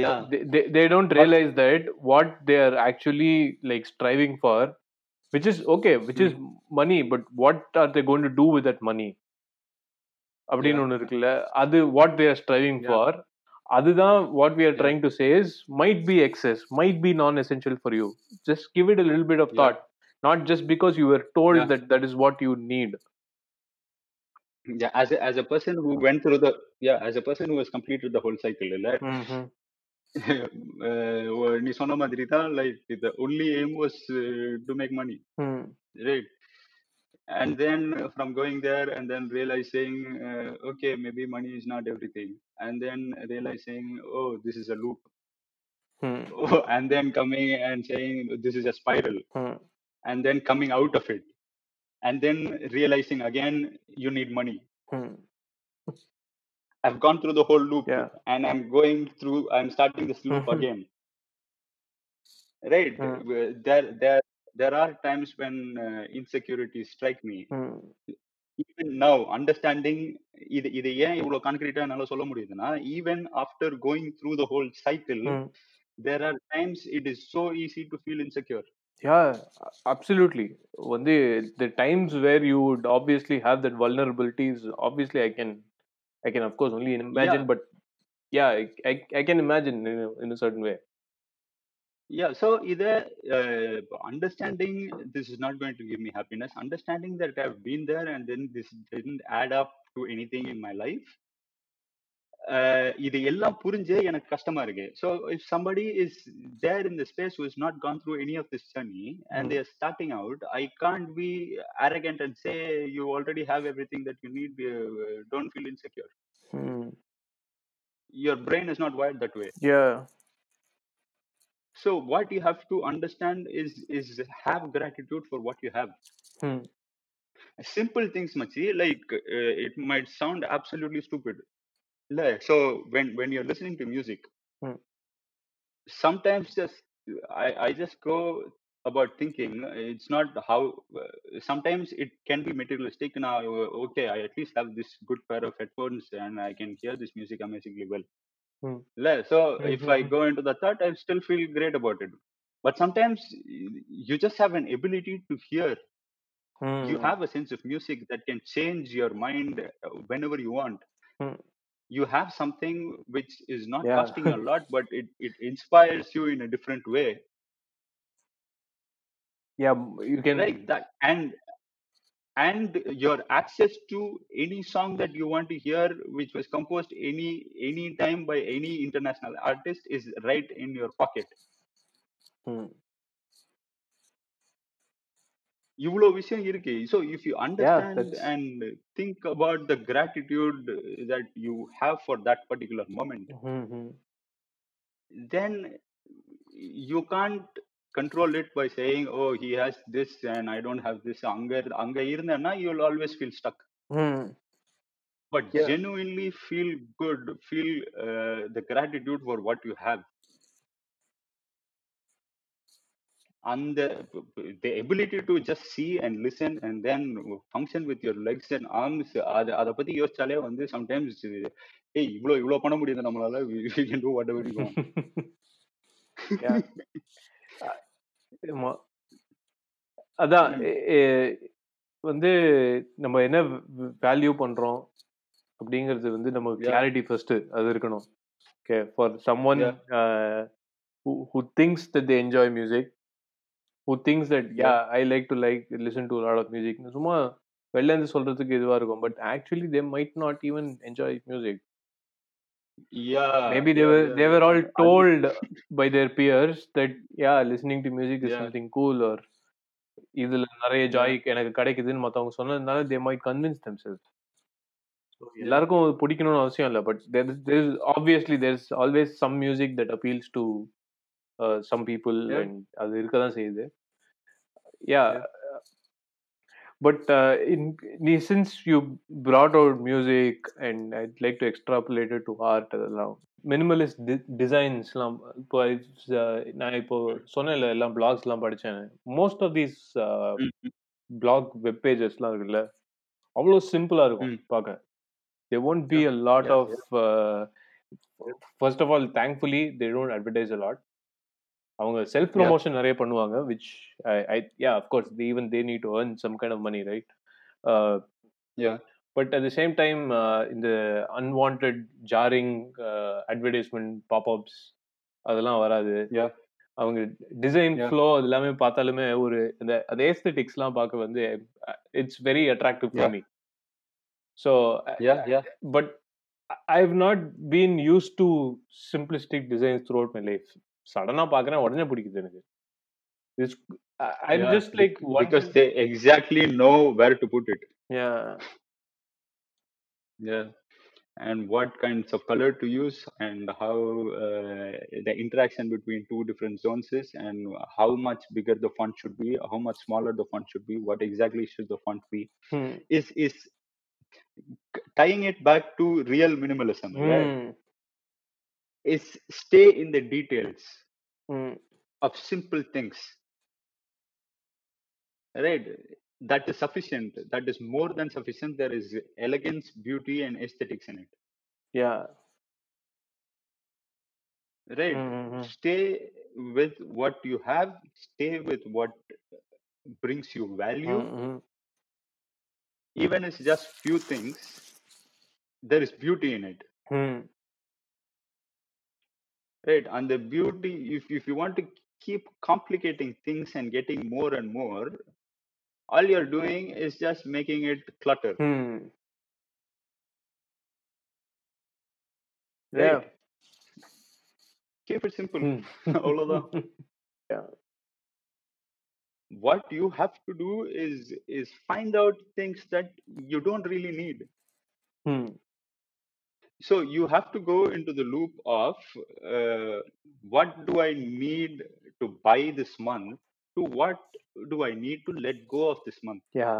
They don't realise that what they are actually like striving for which is okay which is money but what are they going to do with that money அப்படின்னு. ஒன்று இருக்குல்ல அது what they are striving. For அதுதான் what we are. Trying to chase might be excess might be non essential for you just give it little bit of. Thought not just because you were told Yeah. that that is what you need yeah as a, as a person who went through the yeah as a person who has completed the whole cycle இல்ல mm-hmm. uh, நீ சொன்ன மாதிரி தான் like the only aim was uh, to make money mm. right and then uh, from going there and then realizing uh, okay maybe money is not everything and then realizing oh this is a loop Mm. oh, and then coming and saying this is a spiral Mm. and then coming out of it and then realizing again you need money Mm. I've gone through the whole loop Yeah. and I'm going through, I'm starting this loop Mhm. again. Right. Mm. Uh, There, there, there are times when uh, insecurities strike me. Mm. Even now, understanding இது இது ஏன் இவ்வளவு கான்கிரீட்டா என்னால சொல்ல முடியுதுன்னா even after going through the whole cycle Mm. There are times it is so easy to feel insecure yeah, absolutely. One the the times where you would obviously have that vulnerabilities. Obviously, I can, I can of course only imagine, Yeah, but yeah, I, I, I can imagine in a, in a certain way. yeah. So either uh, understanding this is not going to give me happiness. Understanding that I've been there and then this didn't add up to anything in my life. Uh, இது எல்லாம் புரிஞ்சு எனக்கு கஷ்டமா இருக்கு. So if somebody is there in the space who is not gone through any of this journey and they're starting out I can't be arrogant and say you already have everything that you need don't feel insecure mm. Your brain is not wired that way yeah. So what you have to understand is is have gratitude for what you have. Hmm. simple things machi like uh, it might sound absolutely stupid like, so when when you're listening to music Hmm. sometimes just i i just go about thinking it's not how uh, sometimes it can be materialistic now okay i at least have this good pair of headphones and i can hear this music amazingly well. Le- so if i Mhm. go into the thought i still feel great about it but sometimes y- you just have an ability to hear you Hmm. have a sense of music that can change your mind uh, whenever you want Hmm. You have something which is not Yeah. costing a lot but it, it inspires you in a different way Yeah, you can. right that and and your access to any song that you want to hear which was composed any any time by any international artist is right in your pocket Hmm. இவ்வளோ விஷயம் இருக்கு so if you Yeah, understand that's. and think about the gratitude that you have for that particular moment Hmm. hmm. then you can't control it by saying oh he has this and i don't have this அங்க இரு- அங்க இருந்தேன்னா you'll always feel stuck Hmm. but Yeah. genuinely feel good feel uh, the gratitude for what the, the ability to just see and listen and then function with your legs and arms அது அதை பத்தி யோசிச்சாலே வந்து sometimes ஏய் இவ்வளோ இவ்வளோ பண்ண முடியுது நம்மளால yeah. ஆமா. அதான் வந்து நம்ம என்ன வேல்யூ பண்றோம் அப்படிங்கிறது வந்து நம்ம. கிளாரிட்டி ஃபர்ஸ்ட் அது இருக்கணும் okay for someone who thinks that they enjoy music who thinks that Yeah. i like to like listen to a lot of music சும்மா வெளில இருந்து சொல்றதுக்கு இதுவா இருக்கும் but actually they might not even enjoy music yeah maybe they yeah, were yeah, they were all told by their peers that yeah listening to music is Yeah. something cool or இதுல நிறைய ஜாய் எனக்கு கிடைக்குதுன்னு மத்தவங்க சொன்னதுனால they might convince themselves So, எல்லாருக்கும் பிடிக்கணும்னு அவசியம் இல்லை but there is there is obviously there's always some music that appeals uh, people Yeah. and அது இருக்க தான் செய்யுது yeah but uh, in நீ- since you brought out music and I'd like to extrapolate it to art அதெல்லாம் மினிமலிஸ்ட் டிசைன்ஸ்லாம் இப்போ uh, நான் இப்போ சொன்னேன்ல எல்லாம் பிளாக்ஸ்லாம் படிச்சேன் most of these blog web பேஜஸ்லாம் இருக்குல்ல அவ்வளோ சிம்பிளா இருக்கும். பார்க்க be a lot Yeah, of uh, first of all thankfully they don't advertise a lot அவங்க செல்ஃப் ப்ரொமோஷன் நிறைய பண்ணுவாங்க which I yeah of course even they need to earn some kind of money right Yeah. But at the same time இந்த அன்வான்ட் ஜாரிங் அட்வர்டைஸ்மெண்ட் பாப்அப்ஸ் அதெல்லாம் வராது. அவங்க டிசைன். ஃப்ளோ அது எல்லாமே பார்த்தாலுமே ஒரு இந்த அந்த ஏஸ்தட்டிக்ஸ்லாம் பார்க்க வந்து it's very attractive for. Me so yeah yeah but I- I've not been used to simplistic designs throughout my life. சடனா பாக்குறேன் உடனே பிடிக்குது எனக்கு It's, I- I'm Yeah, just like bec- because wondering- they exactly know where to put it yeah yeah and what kinds of color to use and how uh, the interaction between two different zones is and how much bigger the font should be how much smaller the font should be what exactly should the font be Hmm. is is tying it back to real minimalism right? Is stay in the details Hmm. of simple things right? That is sufficient. That is more than sufficient. There is elegance beauty and aesthetics in it. Yeah. Right? Hmm, hmm, hmm. stay with what you have. Stay with what brings you value. Hmm, hmm. even if it's just few things there is beauty in it. Hmm right and the beauty if, if you want to keep complicating things and getting more and more all you're doing is just making it clutter. Hmm. right? Yeah. keep it simple. All of them yeah. What you have to do is is find out things that you don't really need. Hmm. So you have to go into the loop of uh, what do i need to buy this month to what do i need to let go of this month? Yeah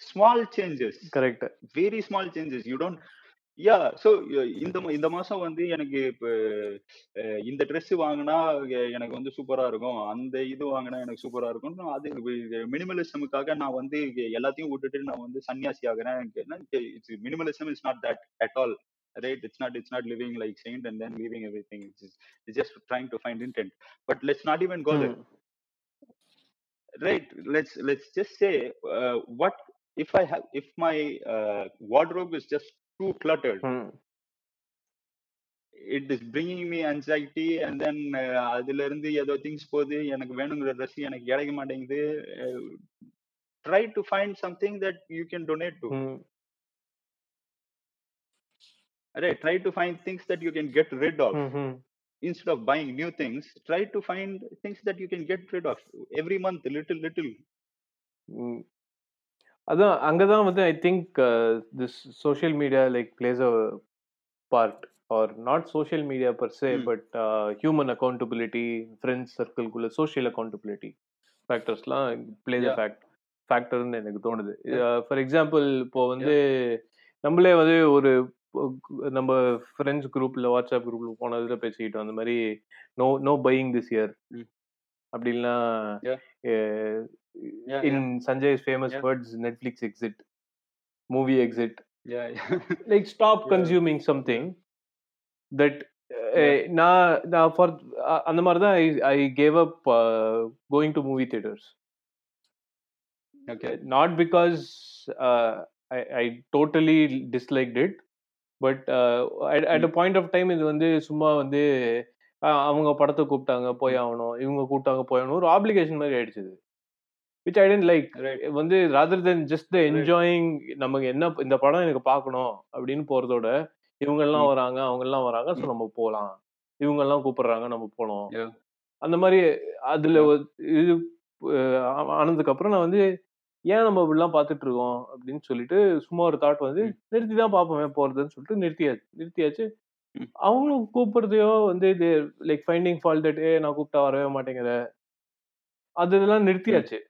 small changes. Correct very small changes. You don't yeah so இந்த மா- இந்த மாசம் வந்து எனக்கு இப்போ இந்த Dress வாங்கினா எனக்கு வந்து சூப்பரா இருக்கும். அந்த இது வாங்கினா எனக்கு சூப்பரா இருக்கும். அது மினிமலிசமுக்காக நான் வந்து எல்லாத்தையும் விட்டுட்டு நான் வந்து சன்னியாசி ஆகிறேன் minimalism is not that at all right it's not it's not living like saint and then leaving everything it's just trying to find intent but let's not even go there right let's let's just say uh, what if i have if my uh, wardrobe is just too cluttered it is bringing me anxiety and then uh, அதுல இருந்து ஏதோ திங்ஸ் போகுது எனக்கு வேணுங்கிற ட்ரெஸ் எனக்கு கிடைக்க மாட்டேங்குது try to find something that you can donate to right try to find things that you can get rid of instead of buying new things try to find things that you can get rid of every month little little. அதான் அங்கதான் வந்து I think this social media like plays a part or not social media per se. But human accountability friends சர்க்கிள்குள்ள social accountability ஃபேக்டர்ஸ்லாம் பிளேஸ் அ. ஃபேக்ட் ஃபேக்டர்னு எனக்கு தோணுது ஃபார் எக்ஸாம்பிள் இப்போ வந்து நம்மளே வந்து ஒரு நம்ம ஃப்ரெண்ட்ஸ் குரூப்ல வாட்ஸ்அப் குரூப்ல போனதுல பேசிக்கிட்டோம் அந்த மாதிரி no no buying this year ம். அப்படின்னா Yeah. Yeah, in Sanjay's famous Yeah. Words Netflix exit movie exit yeah yeah like stop Yeah. Consuming something that Yeah. நான் நான் ஃபார் அந்த மாதிரி தான் I I gave up going to movie theatres okay not because I I totally disliked it but at a point of time இது வந்து சும்மா வந்து அவங்க படத்தை கூப்பிட்டாங்க போய் ஆகணும். இவங்க கூப்பிட்டாங்க போய் ஆகணும். ஒரு ஆப்ளிகேஷன் மாதிரி ஆயிடுச்சு which I tend like right. வந்து rather then just the enjoying நமக்கு என்ன இந்த படம் எனக்கு பார்க்கணும் அப்படின்னு போறதோட இவங்க எல்லாம் ம். வராங்க அவங்க எல்லாம் வராங்க ஸோ நம்ம போலாம். இவங்க எல்லாம் கூப்பிடுறாங்க நம்ம போனோம். அந்த மாதிரி அதுல இது ஆனதுக்கு அப்புறம் நான் வந்து ஏன் நம்ம இப்படிலாம் பார்த்துட்டு இருக்கோம் அப்படின்னு சொல்லிட்டு சும்மா ஒரு தாட் வந்து. நிறுத்தி தான் பார்ப்போமே போறதுன்னு சொல்லிட்டு நிறுத்தியாச்சு நிறுத்தியாச்சு. அவங்களும் கூப்பிடுறதையோ வந்து இது லைக் ஃபைண்டிங் ஃபால் தட் ஏ நான் கூப்பிட்டா வரவே மாட்டேங்கிற அது இதெல்லாம் நிறுத்தியாச்சு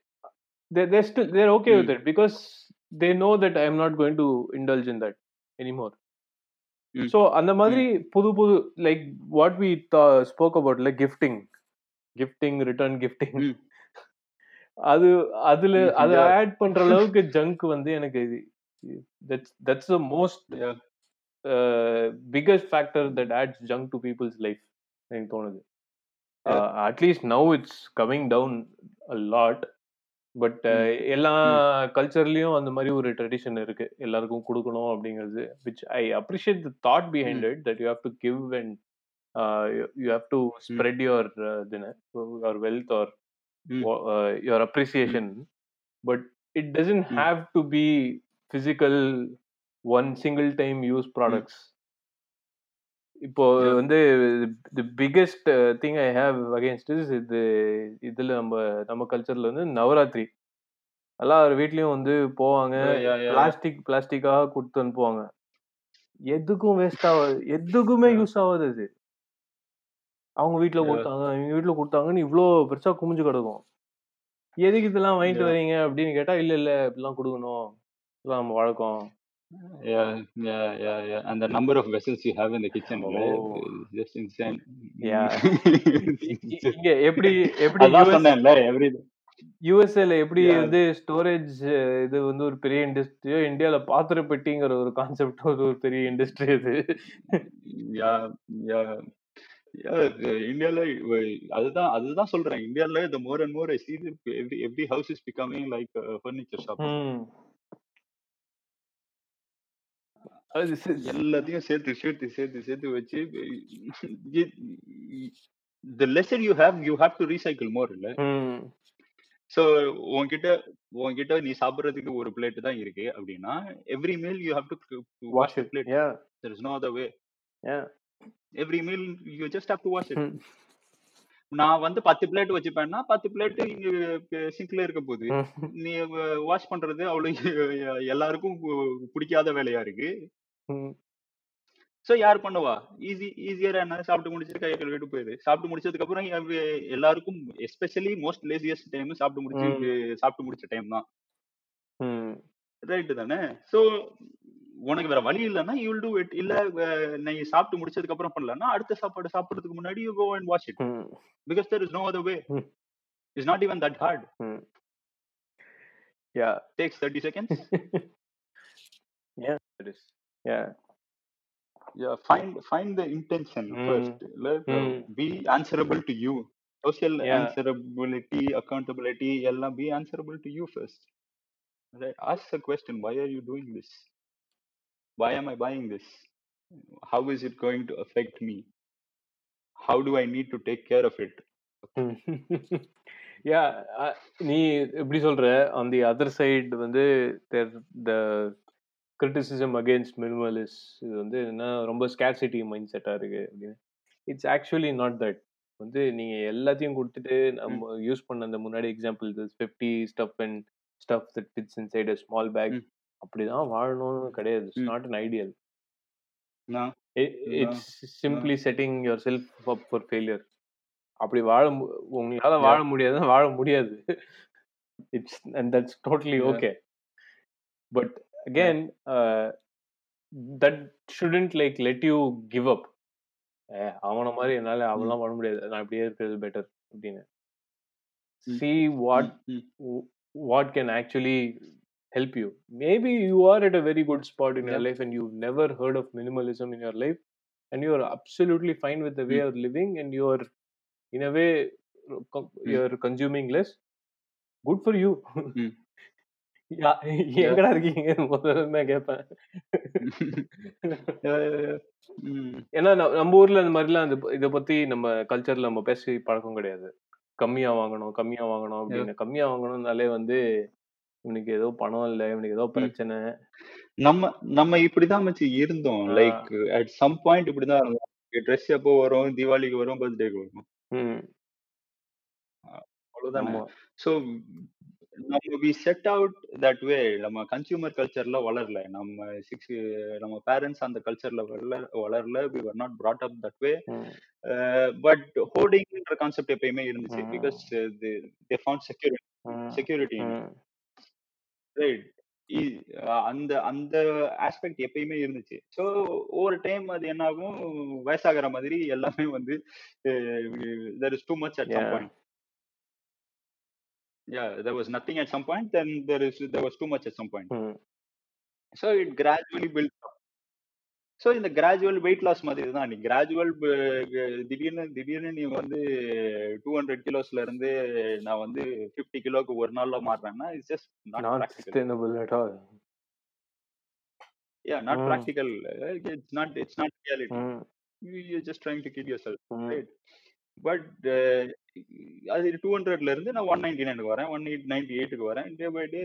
they're okay with Mm. it because they know that I am not going to indulge in that anymore. Mm. So அந்த மாதிரி புது புது like what we spoke about like gifting gifting return gifting. அது அதுல அதை. ஆட் பண்ற அளவுக்கு ஜங்க் வந்து எனக்கு that's that's the most biggest factor that adds junk to people's life எனக்கு தோணுது. At least now it's coming down a lot but எல்லா கல்ச்சர்லயும் அந்த மாதிரி ஒரு ட்ரெடிஷன் இருக்கு எல்லாருக்கும் கொடுக்கணும் அப்படிங்கிறது which I appreciate the thought behind it that you have to give and you have to spread your your wealth or Mm. Your appreciation but it doesn't Mm. Have to be physical one single time use products இப்போ Yeah. வந்து the biggest thing I have against is இது இதுல நம்ம நம்ம கல்ச்சர்ல வந்து நவராத்திரி எல்லார் வீட்லயும் வந்து போவாங்க. பிளாஸ்டிக் பிளாஸ்டிக்காக கொடுத்து அனுப்புவாங்க எதுக்கும் வேஸ்ட் ஆகாது எதுக்குமே. யூஸ் ஆகாது அது அவங்க Yeah. கொடுத்தாங்க இவங்க வீட்ல கொடுத்தாங்கன்னு இவ்ளோ பெருசா குமிஞ்சு கிடக்கும். எதுக்கு இதெல்லாம் வாங்கிட்டு. வரீங்க அப்படின்னு கேட்டா இல்ல இல்ல இப்படிலாம் கொடுக்கணும். இதெல்லாம் நம்ம வழக்கம் yeah yeah yeah yeah and the number of vessels you have in the kitchen right? Is just insane. Yeah. இ- இ- இங்க எப்படி எப்படி சொன்னேன்ல எவ்ரி யூஎஸ்ஏல எப்படி. வந்து ஸ்டோரேஜ் இது வந்து ஒரு பெரிய இண்டஸ்ட்ரியோ இந்தியால பாத்திர பெட்டிங்கிற ஒரு கான்செப்ட் ஒரு பெரிய இண்டஸ்ட்ரி அது யா யா யா. இந்தியால அதுதான் அதுதான் சொல்றேன் இந்தியால the more and more I see that every every house is becoming like a furniture shop ம். அது சி- எல்லாத்தையும் சேர்த்து சேர்த்து சேர்த்து சேர்த்து வச்சு the lesser you have you have to recycle more இல்ல. ஸோ உன்கிட்ட உன்கிட்ட நீ சாப்பிடுறதுக்கு ஒரு பிளேட் தான் இருக்கு அப்படின்னா every meal you have to Wash wash the. Plate Yeah. There is no other way Yeah. Every meal you just have to wash it. நான் வந்து பத்து பிளேட் வச்சுப்பேன்னா பத்து பிளேட் இங்க சிங்க்ல இருக்க போகுது. நீ வாஷ் பண்றது அவ்வளவு எல்லாருக்கும் பிடிக்காத வேலையா இருக்கு. சோ யார் பண்ணுவா? ஈஸி ஈஸியர் என்ன? சாப்பிட்டு முடிச்சிட்டு கையை கழுவிட்டு போயிரு. சாப்பிட்டு முடிச்சதுக்கு அப்புறம் எல்லாருக்கும் எஸ்பெஷலி மோஸ்ட் லேசியஸ்ட் டைம் சாப்பிட்டு முடிச்சு சாப்பிட்டு முடிச்ச டைம் தான். ரைட்டு தானே? சோ உனக்கு வேற வழி இல்லைன்னா யூ டூ இட் இல்ல நீ சாப்பிட்டு முடிச்சதுக்கு அப்புறம் பண்ணலன்னா அடுத்த சாப்பாடு சாப்பிடுறதுக்கு முன்னாடி you go and wash it because there is no other way Hmm. It's not even that hard yeah takes thirty seconds yeah find find the intention Mm. first let uh, Mm. be answerable to you social Yeah. answerability accountability எல்லாம் be answerable to you first right ask the question why are you doing this why am i buying this? How is it going to affect me? How do i need to take care of it? Yeah நீ எப்படி சொல்ற? ஆன் தி அதர் சைடு வந்து த கிரிட்டிசிசம் அகேன்ஸ்ட் மினிமலிஸ் இது வந்து என்ன ரொம்ப ஸ்கேர்சிட்டி மைண்ட் செட்டா இருக்கு அப்படின்னு. இட்ஸ் ஆக்சுவலி நாட் தட் வந்து நீங்க எல்லாத்தையும் கொடுத்துட்டு நம்ம யூஸ் பண்ண அந்த முன்னாடி example fifty stuff and stuff that fits inside a small bag. அப்படிதான் வாழணும்னு கிடையாது. It's. Not an ideal it's simply setting yourself up for failure அப்படி வாழ உங்களால வாழ முடியாது வாழ முடியாது. It's and that's totally. Okay but again that shouldn't like let you give up அவன மாதிரி என்னால அவெல்லாம் பண்ண முடியாது. நான் இப்படியே இருக்கிறது பெட்டர் அப்படின்னு. See what what can actually help you. Maybe you are at a very good spot in your Yeah. life and you've never heard of minimalism in your life and you are absolutely fine with the way Mm. you're living and you're in a way you're consuming less. Good for you. Mm. எங்கடா இருக்கீங்க முதல்ல கேட்பேன். Mm. ஏன்னா நம்ம ஊர்ல இந்த மாதிரிலாம் இந்த இதை பத்தி நம்ம கல்ச்சர்ல நம்ம பேசி பழக்கம் கிடையாது கம்மியா வாங்கணும் கம்மியா வாங்கணும் அப்படின்னு கம்மியா வாங்கணும்னாலே வந்து இவனுக்கு ஏதோ பணம் இல்ல இவனுக்கு ஏதோ பிரச்சனை. நம்ம நம்ம இப்படிதான் மச்சி இருந்தோம். லைக் அட் சம் பாயிண்ட் இப்படிதான் இருந்தோம். ட்ரெஸ் எப்போ வரும் தீபாவளிக்கு வரும் பர்த்டேக்கு வரும். அவ்வளவுதானே. ஸோ நம்ம we set out that way நம்ம கன்சியூமர் கல்ச்சர்ல வளரல. நம்ம சிக்ஸ் நம்ம பேரண்ட்ஸ் அந்த கல்ச்சர்ல வளர வளரல. We were not brought up that way but ஹோர்டிங்ன்ற concept எப்பயுமே இருந்துச்சு. Because they found security security அந்த அந்த ஆஸ்பெக்ட் எப்பயுமே இருந்துச்சு ஸோ ஒவ்வொரு டைம் அது என்ன ஆகும் வயசாகிற மாதிரி எல்லாமே வந்து there is too much at some Yeah. Point yeah there was nothing at some point then there is there was too much at some point ம், so it gradually built up so இந்த கிராஜுவல் வெயிட் லாஸ் மாதிரி தான் நீ கிராஜுவல் திடீர்னு திடீர்னு நீ வந்து டூ ஹண்ட்ரட் கிலோஸ்ல இருந்து நான் வந்து ஃபிஃப்டி கிலோக்கு ஒரு நாள்ல மாறுறேன்னா it's just not not practical sustainable at all. yeah not Mm. practical. Uh, it's not it's not reality. ம், You- you're just trying to kill yourself ம், right பட் அது டூ ஹண்ட்ரட்ல இருந்து நான் ஒன் நைன்டி நைனுக்கு வரேன் ஒன் எயிட் நைன்டி எயிட்டுக்கு வரேன். Day by day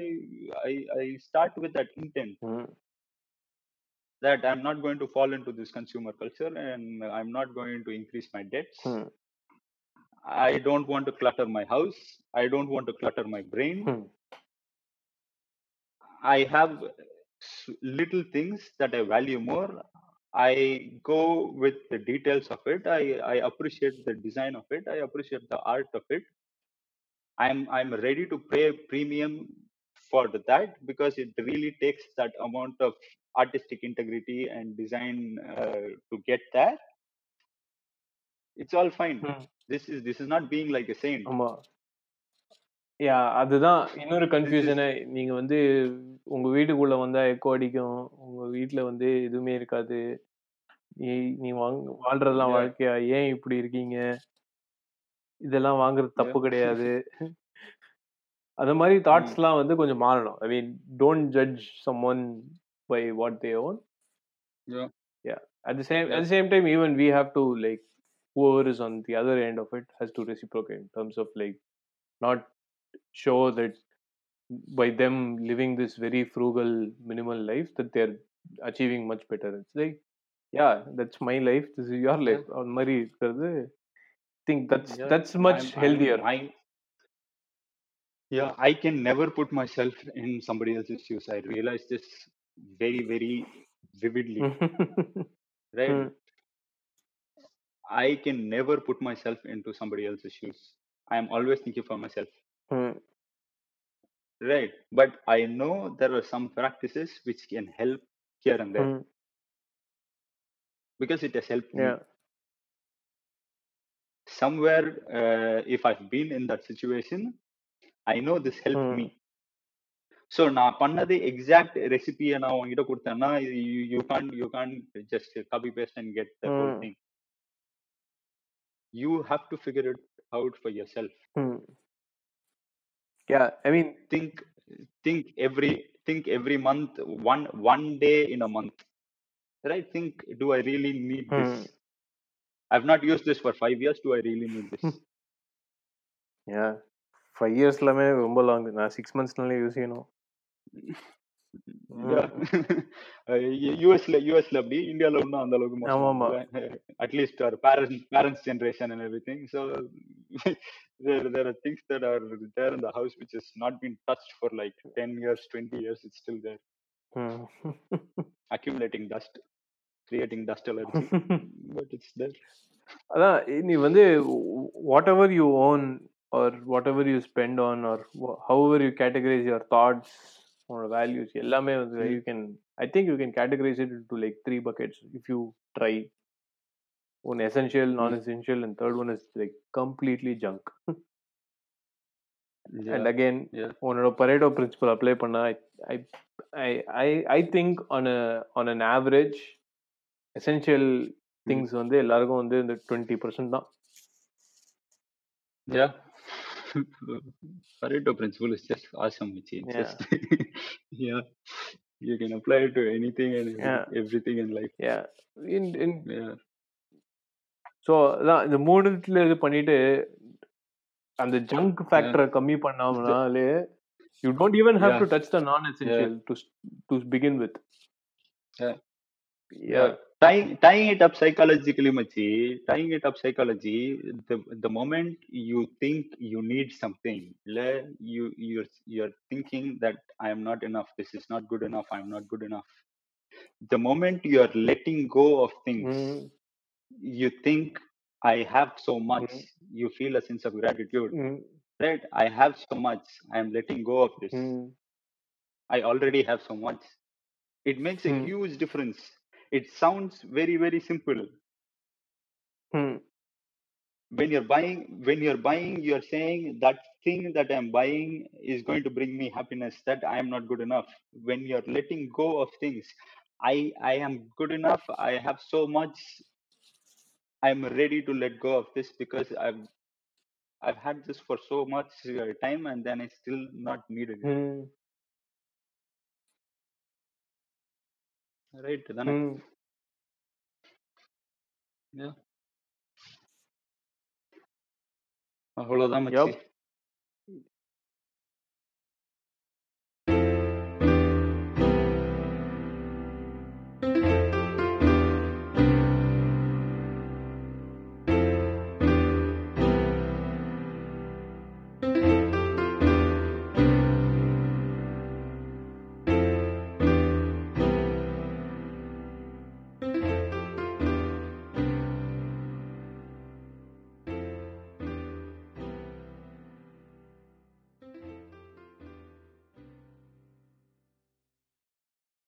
I I start with that intent that I'm not going to fall into this consumer culture and I'm not going to increase my debts. Hmm. I don't want to clutter my house. I don't want to clutter my brain. Hmm. I have little things that I value more. I go with the details of it. I, I appreciate the design of it. I appreciate the art of it. I'm I'm ready to pay a premium for that because it really takes that amount of artistic integrity and design uh, to get there. It's all fine. ம். This is this is not being like a saint. ஆமா யா அதுதான் இன்னொரு கன்ஃபியூஷனே நீங்க வந்து உங்க வீட்டுக்குள்ள வந்தா எக்கோ அடிக்கும் உங்க வீட்ல வந்து எதுவுமே இருக்காது நீ நீ வாங்க வாழ்றதெல்லாம். வாழ்க்கையா ஏன் இப்படி இருக்கீங்க இதெல்லாம் வாங்குறது தப்பு. கிடையாது அது மாதிரி தாட்ஸ்லாம் வந்து கொஞ்சம் மாறணும் I mean don't judge someone by what they own. Yeah. Yeah. At the same yeah. at the same time even we have to like whoever is on the other end of it has to reciprocate in terms of like not show that by them living this very frugal minimal life that they're achieving much better. It's like yeah that's my life. This is your life. Yeah. on mari i eh, think that's yeah. that's much I'm, healthier. I'm, I'm, yeah i can never put myself in somebody else's shoes. I realize this very very vividly. Right? Mm. i can never put myself into somebody else's shoes. I am always thinking for myself. Mm. right. But i know there are some practices which can help here and there. Mm. because it has helped yeah. me somewhere uh, if i've been in that situation i know this helped hmm. me. So நான் பண்ணது எக்ஸாக்ட் ரெசிபியை நான் உங்ககிட்ட கொடுத்தேன்னா you can you can just copy paste and get thing you have to figure it out for yourself hmm yeah I mean think think every think every month one one day in a month right think do i really need this ம் i've not used this for five years do i really need this yeah five years எல்லாமே ரொம்ப லாங் நான் சிக்ஸ் மந்த்ஸ்னாலே யூஸ் செய்யணும் யூஎஸ்ல யூஎஸ்ல அப்படி இந்தியால ஒன்றும் அந்த அளவுக்கு at least our parents parents generation and everything so there there are things that are there in the house which has not been touched for like 10 years 20 years it's still there accumulating dust creating dust allergy but it's there அதான் நீ வந்து whatever you own or whatever you spend on or hour you categorise your thoughts உன்னோட வேல்யூஸ் எல்லாமே வந்து. You can I think you can categorise it to like three buckets if you try one essential non essential and third one is like completely junk and again உன்னோட பரேட்டோ பிரின்சிபல் அப்ளை பண்ணா I I I think on on an average essential things வந்து எல்லாருக்கும் வந்து இந்த டுவெண்ட்டி பர்சன்ட் தான். Pareto principle is just awesome Michi. It's Yeah. just yeah you can apply it to anything and every- Yeah. everything in life Yeah. In in yeah so அதான் இந்த மூணுத்துல இது பண்ணிட்டு அந்த ஜங்க் ஃபேக்டரை கம்மி பண்ணாமனாலே you don't even have. To touch the non essential to to begin with Yeah. Yeah tying tying it up psychologically machi tying it up psychology the the moment you think you need something you you're you're thinking that i am not enough this is not good enough i'm not good enough. The moment you are letting go of things you think i have so much Mm. you feel a sense of gratitude right i have so much i am letting go of this. I already have so much. It makes a Mm. huge difference it sounds very very simple. When you're buying when you're buying you're saying that thing that i'm buying is going to bring me happiness that i am not good enough. When you're letting go of things i i am good enough. I have so much. I'm ready to let go of this because i've i've had this for so much uh, time and then i still not needed it. Right then yeah அவ்வளவுதான் மச்சி.